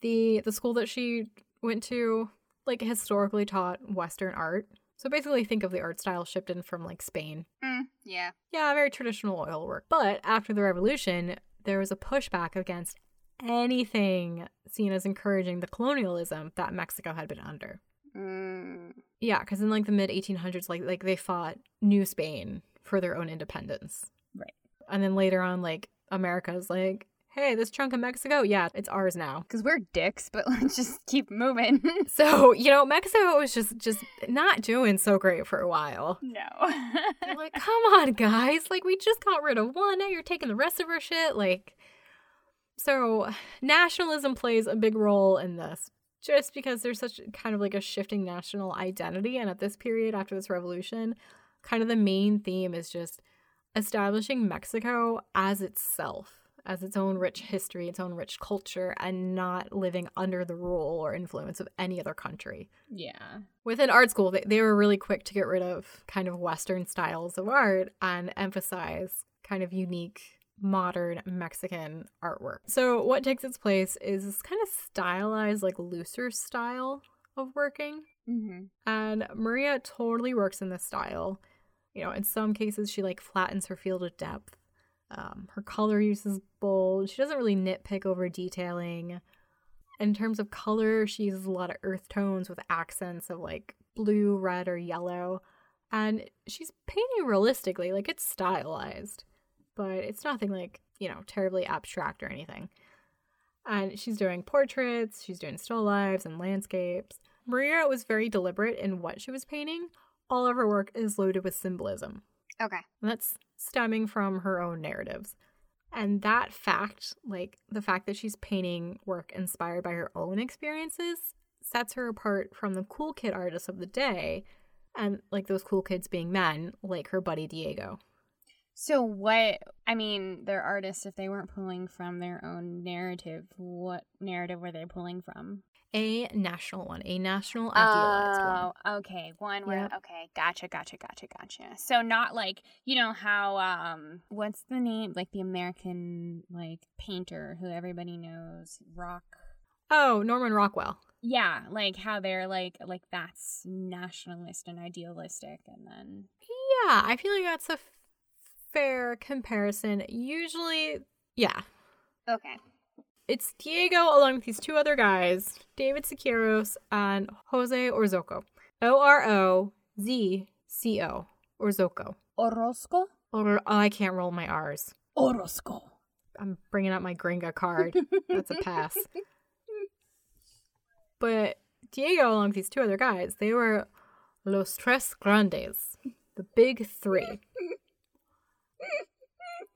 the the school that she went to, like historically taught Western art. So basically, think of the art style shipped in from like Spain Mm, yeah. Yeah, very traditional oil work. But after the revolution, there was a pushback against anything seen as encouraging the colonialism that Mexico had been under. Mm, Yeah, because in like the mid 1800s, like like they fought New Spain for their own independence. Right. And then later on, like America's like, hey, this chunk of Mexico, yeah, it's ours now. Because we're dicks, but let's just keep moving. So you know, Mexico was just just not doing so great for a while. no. Like, come on, guys. Like, we just got rid of one. Now you're taking the rest of our shit. Like, so nationalism plays a big role in this just because there's such kind of like a shifting national identity. And at this period, after this revolution, kind of the main theme is just establishing Mexico as itself, as its own rich history, its own rich culture, and not living under the rule or influence of any other country yeah. within art school they, they were really quick to get rid of kind of western styles of art and emphasize kind of unique modern mexican artwork so what takes its place is this kind of stylized like looser style of working Mm-hmm. and maria totally works in this style you know in some cases she like flattens her field of depth Um, her color use is bold. She doesn't really nitpick over detailing. In terms of color, she uses a lot of earth tones with accents of like blue, red, or yellow. And she's painting realistically, like it's stylized, but it's nothing like, you know, terribly abstract or anything. And she's doing portraits, she's doing still lives and landscapes. Maria was very deliberate in what she was painting. All of her work is loaded with symbolism. Okay. And that's stemming from her own narratives. And that fact, like the fact that she's painting work inspired by her own experiences, sets her apart from the cool kid artists of the day. And like those cool kids being men, like her buddy Diego. So what? I mean, they're artists. If they weren't pulling from their own narrative, what narrative were they pulling from? A national one, a national idealized one. Oh, okay. One where Yep. okay, gotcha, gotcha, gotcha, gotcha. So not like you know how um what's the name like the American like painter who everybody knows rock. Oh, Norman Rockwell. Yeah, like how they're like like that's nationalist and idealistic, and then Yeah, I feel like that's a f- fair comparison. Usually, yeah, okay, it's Diego along with these two other guys, David Siqueiros and Jose Orzoco. O R O Z C O. Orzoco. Orozco. Or oh, I can't roll my R's. Orozco. I'm bringing up my Gringa card. That's a pass. But Diego, along with these two other guys, they were Los Tres Grandes, the big three.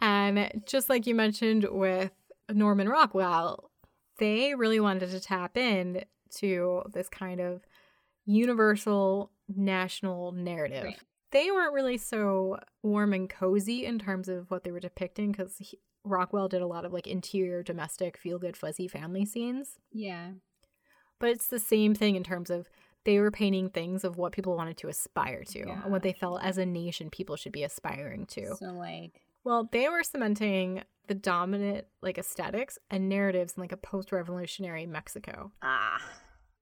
And just like you mentioned with Norman Rockwell, they really wanted to tap in to this kind of universal national narrative. Right. They weren't really so warm and cozy in terms of what they were depicting because Rockwell did a lot of like interior, domestic, feel good, fuzzy family scenes. Yeah. But it's the same thing in terms of they were painting things of what people wanted to aspire to Yeah. and what they felt as a nation people should be aspiring to. So like Well, they were cementing the dominant like aesthetics and narratives in like a post-revolutionary Mexico. ah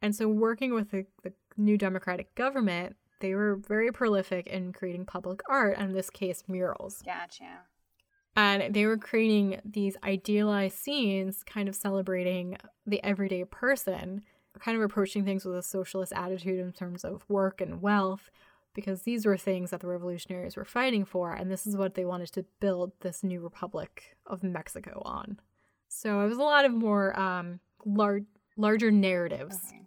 And so working with the, the new democratic government, they were very prolific in creating public art, and in this case murals. gotcha. And they were creating these idealized scenes, kind of celebrating the everyday person, kind of approaching things with a socialist attitude in terms of work and wealth, because these were things that the revolutionaries were fighting for, and this is what they wanted to build this new republic of Mexico on. So it was a lot of more um, lar- larger narratives Okay.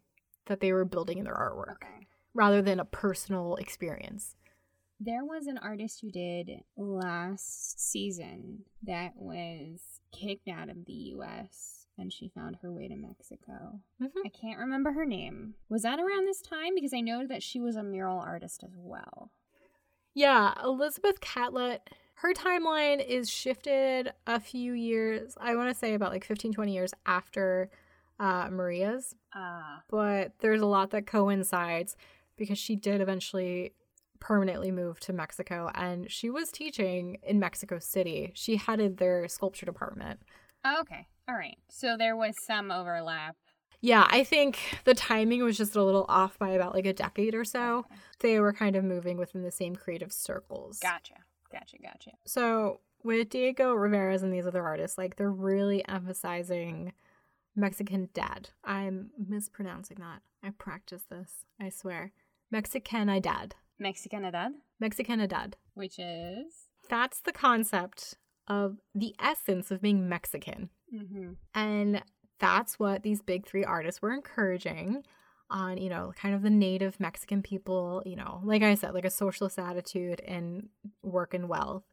that they were building in their artwork, Okay. rather than a personal experience. There was an artist who did last season that was kicked out of the US and she found her way to Mexico. Mhm. I can't remember her name. Was that around this time? Because I know that she was a mural artist as well. Yeah, Elizabeth Catlett, her timeline is shifted a few years, I want to say about like 15, 20 years after uh, Maria's, Ah. but there's a lot that coincides because she did eventually permanently move to Mexico and she was teaching in Mexico City. She headed their sculpture department. Oh, okay. All right. So there was some overlap. Yeah, I think the timing was just a little off by about like a decade or so. Okay. They were kind of moving within the same creative circles. Gotcha. Gotcha. Gotcha. So with Diego Rivera's and these other artists, like they're really emphasizing Mexican dad. I'm mispronouncing that. I practice this, I swear. Mexicanidad. Mexicanidad, Mexicanidad. which is. That's the concept of the essence of being Mexican. Mm-hmm. And that's what these big three artists were encouraging on, you know, kind of the native Mexican people, you know, like I said, like a socialist attitude in work and wealth.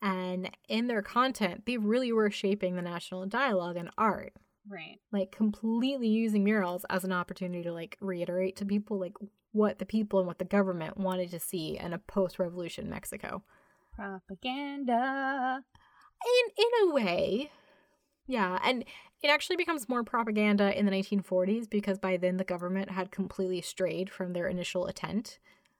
And in their content, they really were shaping the national dialogue and art, Right. like completely using murals as an opportunity to like reiterate to people like what the people and what the government wanted to see in a post-revolution Mexico. Propaganda. In in a way yeah and it actually becomes more propaganda in the 1940s because by then the government had completely strayed from their initial intent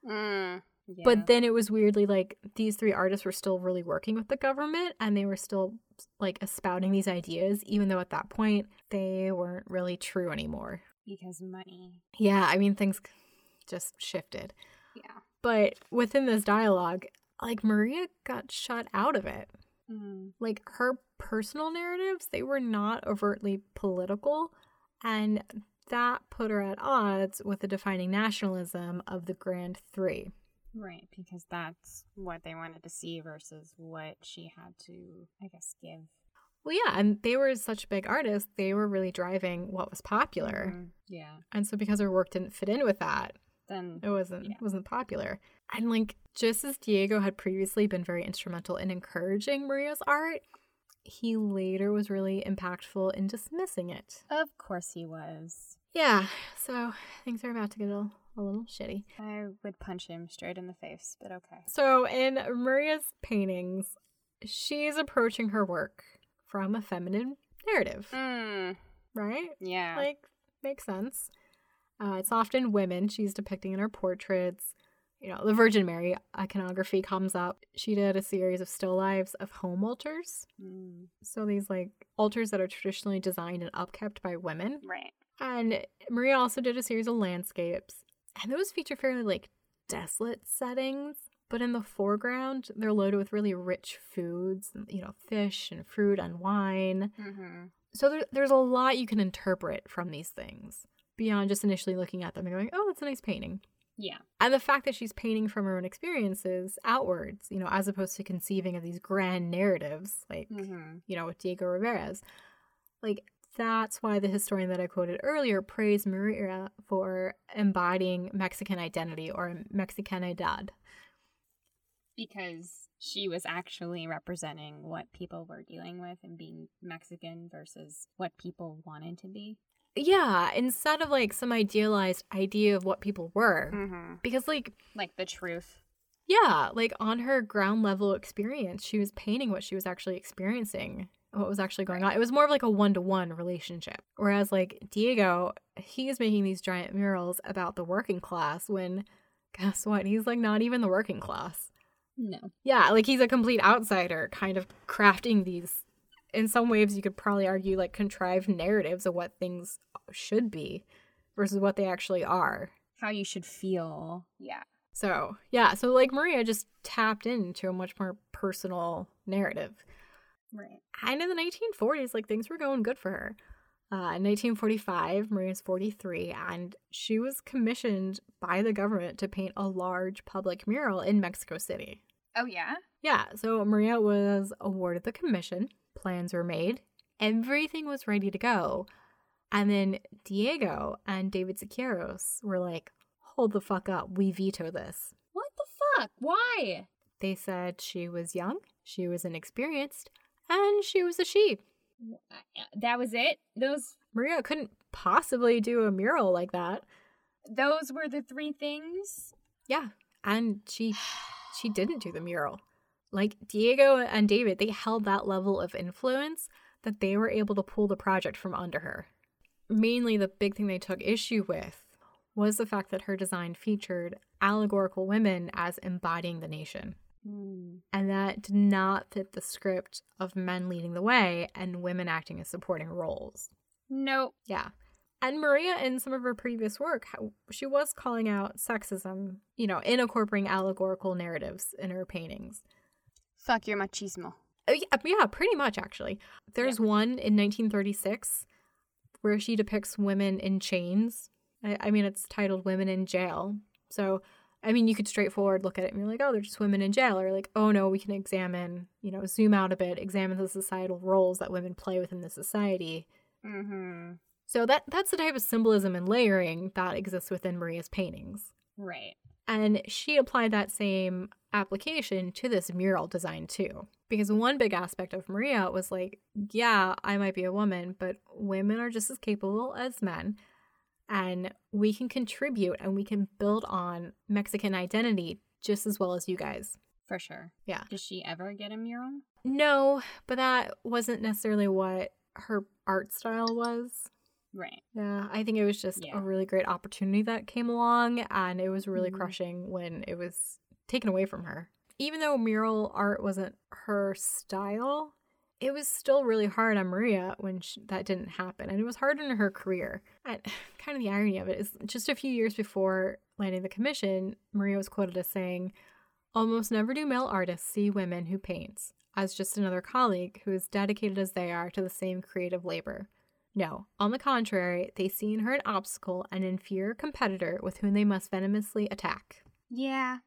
Mm. Yeah. but then it was weirdly like these three artists were still really working with the government and they were still like espouting these ideas even though at that point they weren't really true anymore because money. yeah i mean things just shifted Yeah. but within this dialogue like maria got shut out of it Mm. Like her personal narratives, they were not overtly political, and that put her at odds with the defining nationalism of the Grand Three. Right, because that's what they wanted to see versus what she had to, I guess, give. Well, yeah, and they were such big artists, they were really driving what was popular. Mhm. Yeah. And so because her work didn't fit in with that, Then it wasn't Yeah. wasn't popular. And like just as Diego had previously been very instrumental in encouraging Maria's art, he later was really impactful in dismissing it. of course he was. Yeah, so things are about to get a, a little shitty. I would punch him straight in the face, but okay. So in Maria's paintings, she's approaching her work from a feminine narrative, Mm. right? Yeah. Like, makes sense. Uh, it's often women she's depicting in her portraits. You know, the Virgin Mary iconography comes up. She did a series of still lives of home altars. Mm. So these like altars that are traditionally designed and upkept by women. Right. And Maria also did a series of landscapes. And those feature fairly like desolate settings. But in the foreground, they're loaded with really rich foods, you know, fish and fruit and wine. Mm-hmm. So there, there's a lot you can interpret from these things beyond just initially looking at them and going, oh, that's a nice painting. Yeah. And the fact that she's painting from her own experiences outwards, you know, as opposed to conceiving of these grand narratives, like, Mm-hmm. you know, with Diego Rivera's, like, that's why the historian that I quoted earlier praised Maria for embodying Mexican identity or Mexicanidad. Because she was actually representing what people were dealing with and being Mexican versus what people wanted to be. Yeah, instead of like some idealized idea of what people were. Mm-hmm. Because, like, Like the truth. Yeah, like on her ground level experience, she was painting what she was actually experiencing, what was actually going on. It was more of like a one to one relationship. Whereas, like Diego, he's making these giant murals about the working class when, guess what? He's like not even the working class. No. Yeah, like he's a complete outsider, kind of crafting these, in some ways, you could probably argue like contrived narratives of what things should be versus what they actually are. How you should feel. Yeah. So, yeah, so like Maria just tapped into a much more personal narrative. Right. And in the 1940s, like things were going good for her. Uh, in 1945, Maria's 43, and she was commissioned by the government to paint a large public mural in Mexico City. Oh, yeah? Yeah, so Maria was awarded the commission, plans were made, everything was ready to go. And then Diego and David Siqueiros were like, hold the fuck up, we veto this. What the fuck? Why? They said she was young, she was inexperienced, and she was a she. That was it? Those Maria couldn't possibly do a mural like that. those were the three things? Yeah, and she she didn't do the mural. Like Diego and David, they held that level of influence that they were able to pull the project from under her. Mainly the big thing they took issue with was the fact that her design featured allegorical women as embodying the nation. Hmm. And that did not fit the script of men leading the way and women acting as supporting roles. Nope. Yeah. And Maria, in some of her previous work, she was calling out sexism, you know, in incorporating allegorical narratives in her paintings. Fuck your machismo. Uh, Yeah, yeah, pretty much, actually. There's one in 1936 where she depicts women in chains. I, I mean, it's titled Women in Jail. So, I mean, you could straightforward look at it and you're like, oh, they're just women in jail. Or like, oh, no, we can examine, you know, zoom out a bit, examine the societal roles that women play within the society. Mm-hmm. So that that's the type of symbolism and layering that exists within Maria's paintings. Right. And she applied that same application to this mural design too. Because one big aspect of Maria was like, yeah, I might be a woman, but women are just as capable as men. And we can contribute and we can build on Mexican identity just as well as you guys. For sure. Yeah. Does she ever get a mural? No, but that wasn't necessarily what her art style was. Right. Yeah, I think it was just Yeah. a really great opportunity that came along, and it was really Mhm. crushing when it was taken away from her. Even though mural art wasn't her style, it was still really hard on Maria when sh that didn't happen, and it was hard in her career. And kind of the irony of it is, just a few years before landing the commission, Maria was quoted as saying, "Almost never do male artists see women who paints. as just another colleague who is dedicated as they are to the same creative labor. No, on the contrary, they see in her an obstacle, an inferior competitor with whom they must venomously attack. Yeah,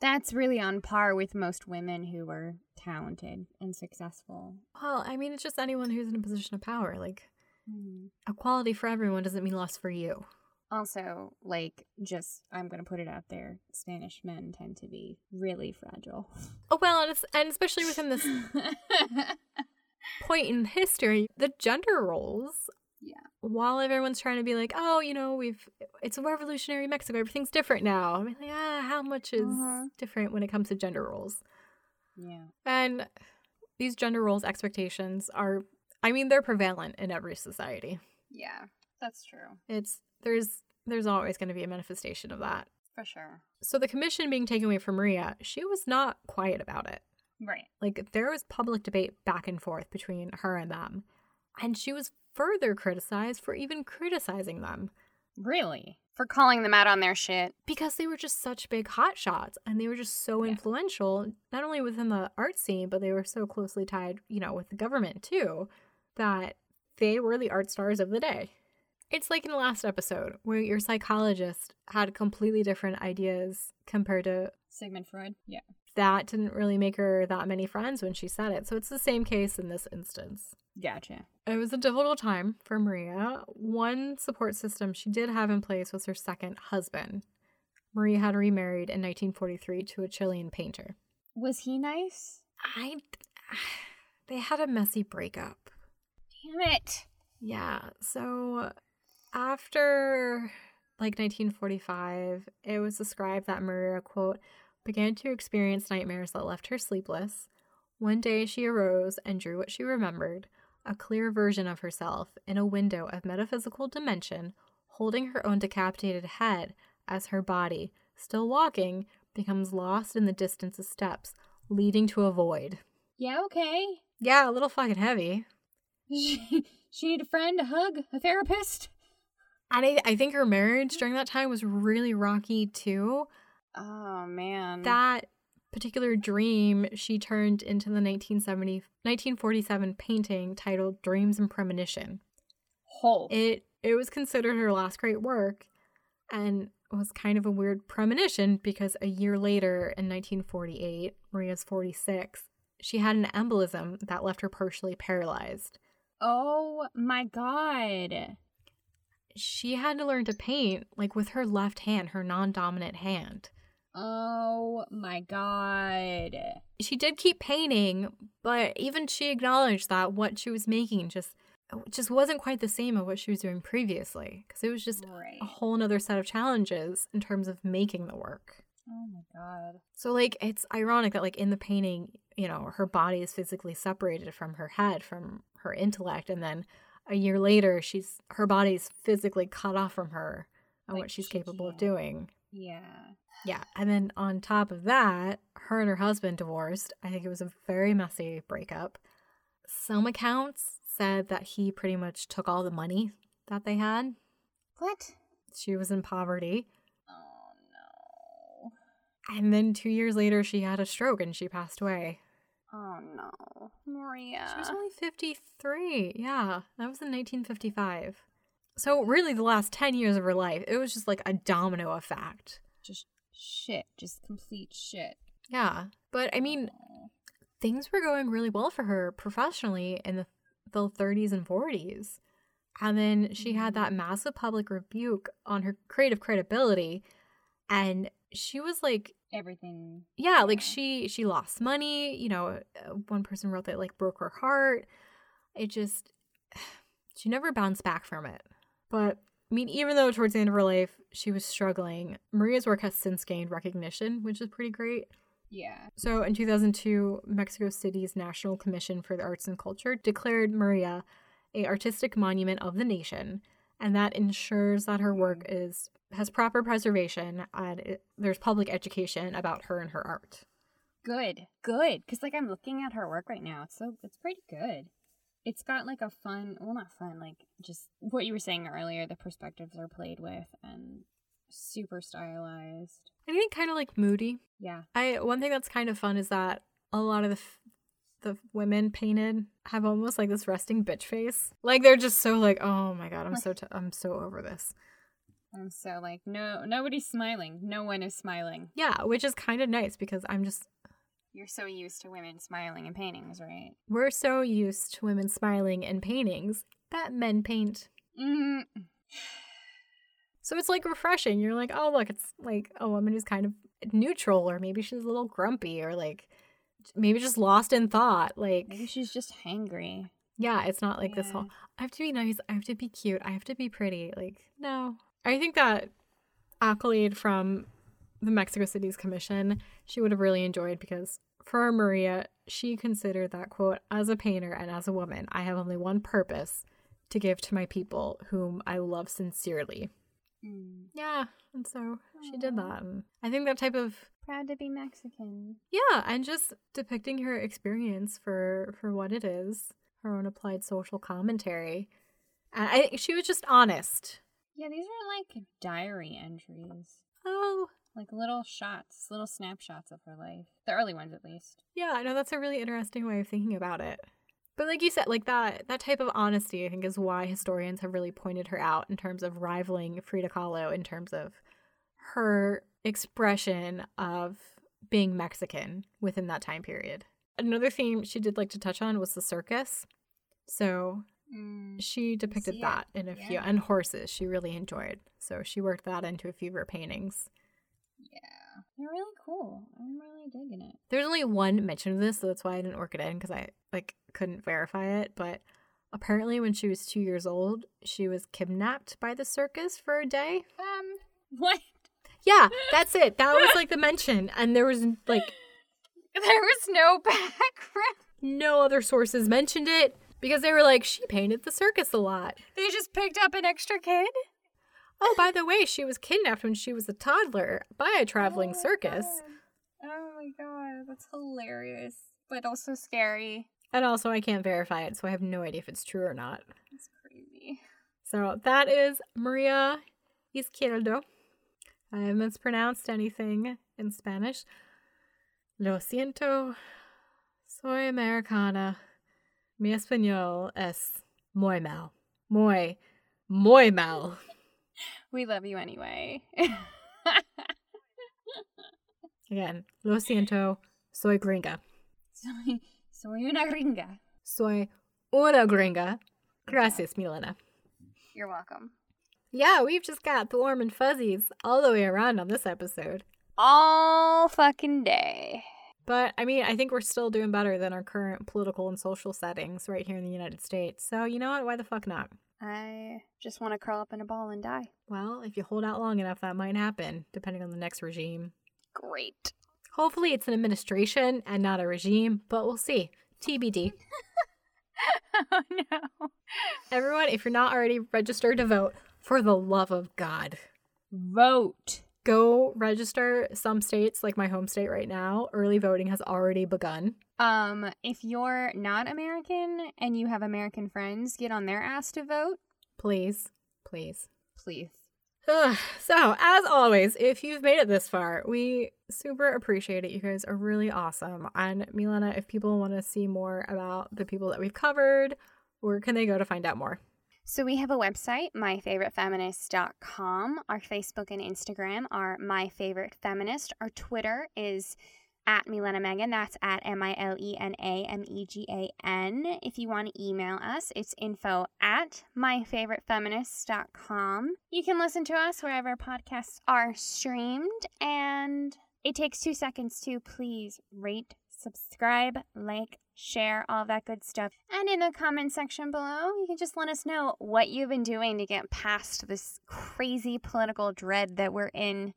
that's really on par with most women who are talented and successful. Well, I mean, it's just anyone who's in a position of power. Like, Mhm. equality for everyone doesn't mean less for you. Also, like, just, I'm going to put it out there Spanish men tend to be really fragile. Oh, well, and, it's, and especially within this point in history, the gender roles. Yeah. While everyone's trying to be like, oh, you know, we've it's a revolutionary Mexico, everything's different now. I mean, like, ah, how much is Mhm. different when it comes to gender roles? yeah. And these gender roles expectations are, I mean, they're prevalent in every society. Yeah, that's true. It's there's there's always going to be a manifestation of that. For sure. So the commission being taken away from Maria, she was not quiet about it. Right. Like there was public debate back and forth between her and them. And she was further criticized for even criticizing them Really? For calling them out on their shit. because they were just such big hotshots and they were just so Yeah. influential, not only within the art scene, but they were so closely tied, you know, with the government too, that they were the art stars of the day. It's like in the last episode where your psychologist had completely different ideas compared to Sigmund Freud? Yeah. That didn't really make her that many friends when she said it. So it's the same case in this instance. Gotcha. It was a difficult time for Maria. One support system she did have in place was her second husband. Maria had remarried in 1943 to a Chilean painter. Was he nice? I they had a messy breakup. Damn it. Yeah. So after like 1945, it was described that Maria, quote, began to experience nightmares that left her sleepless. One day she arose and drew what she remembered a clear version of herself in a window of metaphysical dimension, holding her own decapitated head as her body, still walking, becomes lost in the distance of steps, leading to a void. Yeah, okay. Yeah, a little fucking heavy. She, she need a friend, a hug, a therapist? And I, I think her marriage during that time was really rocky too. Oh, man. That particular dream she turned into the 1970, 1947 painting titled Dreams and Premonition. Whole. It it was considered her last great work and was kind of a weird premonition because a year later in 1948, Maria's 46, she had an embolism that left her partially paralyzed. oh my god. She had to learn to paint like with her left hand, her non-dominant hand. Oh my god. she did keep painting, but even she acknowledged that what she was making just just wasn't quite the same as what she was doing previously because it was just Right. a whole nother set of challenges in terms of making the work. Oh my god. So like it's ironic that like in the painting, you know, her body is physically separated from her head, from her intellect, and then a year later she's her body's physically cut off from her and Like, what she's she capable of can't. doing. Yeah. Yeah. And then on top of that, her and her husband divorced. I think it was a very messy breakup. Some accounts said that he pretty much took all the money that they had. what? She was in poverty. Oh no. And then two years later, she had a stroke and she passed away. Oh, no. Maria. She was only 53. Yeah. That was in 1955. So, really, the last 10 years of her life, it was just like a domino effect. Just shit. Just complete shit. Yeah. But I mean, things were going really well for her professionally in the, the 30s and 40s. And then she had that massive public rebuke on her creative credibility. And she was like, everything. yeah, like she she lost money. You know, uh, one person wrote that like broke her heart. It just she never bounced back from it. But I mean, even though towards the end of her life she was struggling, Maria's work has since gained recognition, which is pretty great. Yeah. So in 2002, Mexico City's National Commission for the Arts and Culture declared Maria a artistic monument of the nation, and that ensures that her work mm-hmm. is has proper preservation and it, there's public education about her and her art. Good. Good. Cause like I'm looking at her work right now. It's so it's pretty good. It's got like a fun well not fun, like just what you were saying earlier, the perspectives are played with and super stylized. I think kind of like moody. Yeah. I one thing that's kind of fun is that a lot of the f- the women painted have almost like this resting bitch face. Like they're just so like, oh my god, I'm so t- I'm so over this. I'm so like, no, nobody's smiling. No one is smiling. Yeah, which is kind of nice because I'm just You're so used to women smiling in paintings, right? we're so used to women smiling in paintings that men paint. Mm. So it's like refreshing. You're like, oh look, it's like a woman who's kind of neutral, or maybe she's a little grumpy, or like maybe just lost in thought. Like, Maybe she's just hangry. yeah, it's not like this whole I have to be nice, I have to be cute, I have to be pretty. Like, no. I think that accolade from the Mexico City's commission she would have really enjoyed because for Maria, she considered that quote as a painter and as a woman, I have only one purpose to give to my people whom I love sincerely. Mm. Yeah, and so she did that. And I think that type of Proud to be Mexican. yeah, and just depicting her experience for for what it is, her own applied social commentary. And I she was just honest. Yeah, these are like diary entries. Oh, Like little shots, little snapshots of her life. The early ones, at least. yeah, I know that's a really interesting way of thinking about it. But like you said, like that that type of honesty, I think, is why historians have really pointed her out in terms of rivaling Frida Kahlo in terms of her expression of being Mexican within that time period. Another theme she did like to touch on was the circus. So Mm. she depicted that in a few and horses she really enjoyed. So she worked that into a few of her paintings. They're really cool. I'm really digging it. There's only one mention of this, so that's why I didn't work it in because I like couldn't verify it. But apparently, when she was two years old, she was kidnapped by the circus for a day. Um, what? Yeah, that's it. That was like the mention, and there was like There was no background. no other sources mentioned it because they were like she painted the circus a lot. They just picked up an extra kid? Oh, by the way, she was kidnapped when she was a toddler by a traveling Oh circus. God. Oh my god, that's hilarious. But also scary. And also, I can't verify it, so I have no idea if it's true or not. That's crazy. So that is Maria Izquierdo. I have mispronounced anything in Spanish. Lo siento, soy americana. Mi español es muy mal. Muy, muy mal. We love you anyway. Again, lo siento, soy gringa. soy, soy una gringa. Soy una gringa. Gracias, Milena. You're welcome. Yeah, we've just got the warm and fuzzies all the way around on this episode. All fucking day. But I mean, I think we're still doing better than our current political and social settings right here in the United States. So, you know what? Why the fuck not? I just want to curl up in a ball and die. Well, if you hold out long enough, that might happen, depending on the next regime. Great. Hopefully, it's an administration and not a regime, but we'll see. TBD. oh no. Everyone, if you're not already registered to vote, for the love of God, Vote. go register. Some states, like my home state right now, early voting has already begun. Um, if you're not American and you have American friends, get on their ass to vote, Please, please. please. So, as always, if you've made it this far, we super appreciate it. You guys are really awesome. And Milena, if people want to see more about the people that we've covered, where can they go to find out more? So we have a website, myfavoritefeminist.com. Our Facebook and Instagram are My Favorite Feminist. Our Twitter is at Milena Megan. That's at M I L E N A M E G A N. If you want to email us, it's info at myfavoritefeminist.com. You can listen to us wherever podcasts are streamed, and it takes two seconds to please rate, subscribe, like, share, all that good stuff. And in the comment section below, you can just let us know what you've been doing to get past this crazy political dread that we're in.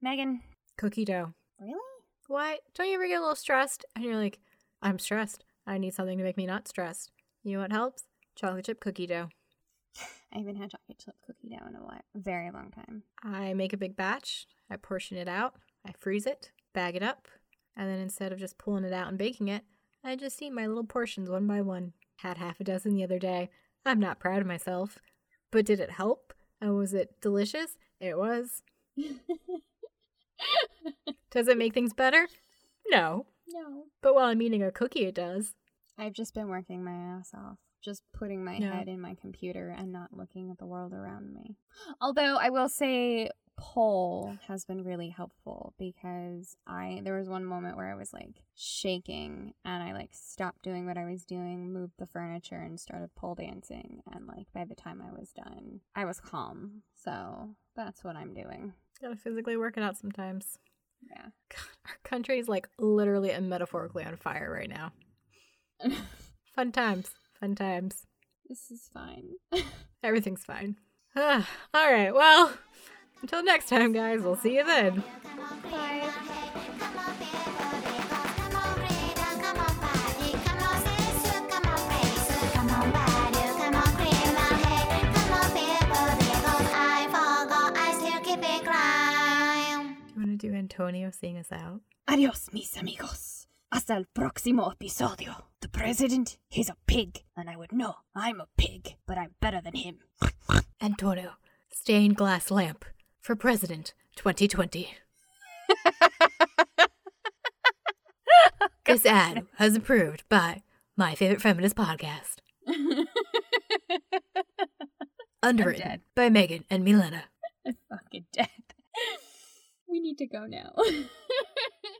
Megan, Cookie dough. really? What? Don't you ever get a little stressed? And you're like, I'm stressed. I need something to make me not stressed. You know what helps? Chocolate chip cookie dough. I haven't had chocolate chip cookie dough in a while, very long time. I make a big batch, I portion it out, I freeze it, bag it up, and then instead of just pulling it out and baking it, I just eat my little portions one by one. Had half a dozen the other day. I'm not proud of myself. But did it help? And was it delicious? It was. Does it make things better? No. No. But while I'm eating a cookie, it does. I've just been working my ass off, just putting my Yeah. head in my computer and not looking at the world around me. Although I will say pole has been really helpful because I there was one moment where I was like shaking and I like stopped doing what I was doing, moved the furniture and started pole dancing and like by the time I was done, I was calm. So, that's what I'm doing. Gotta physically work it out sometimes. Yeah. God, our country is like literally and metaphorically on fire right now. Fun times. Fun times. this is fine. Everything's fine. All right. Well, until next time, guys. We'll see you then. Bye. Antonio seeing us out? Adios, mis amigos. Hasta el próximo episodio. The president, he's a pig, and I would know I'm a pig, but I'm better than him. Antonio, stained glass lamp for president 2020. this ad was approved by my favorite feminist podcast, underwritten by Megan and Milena. I'm fucking dead we need to go now.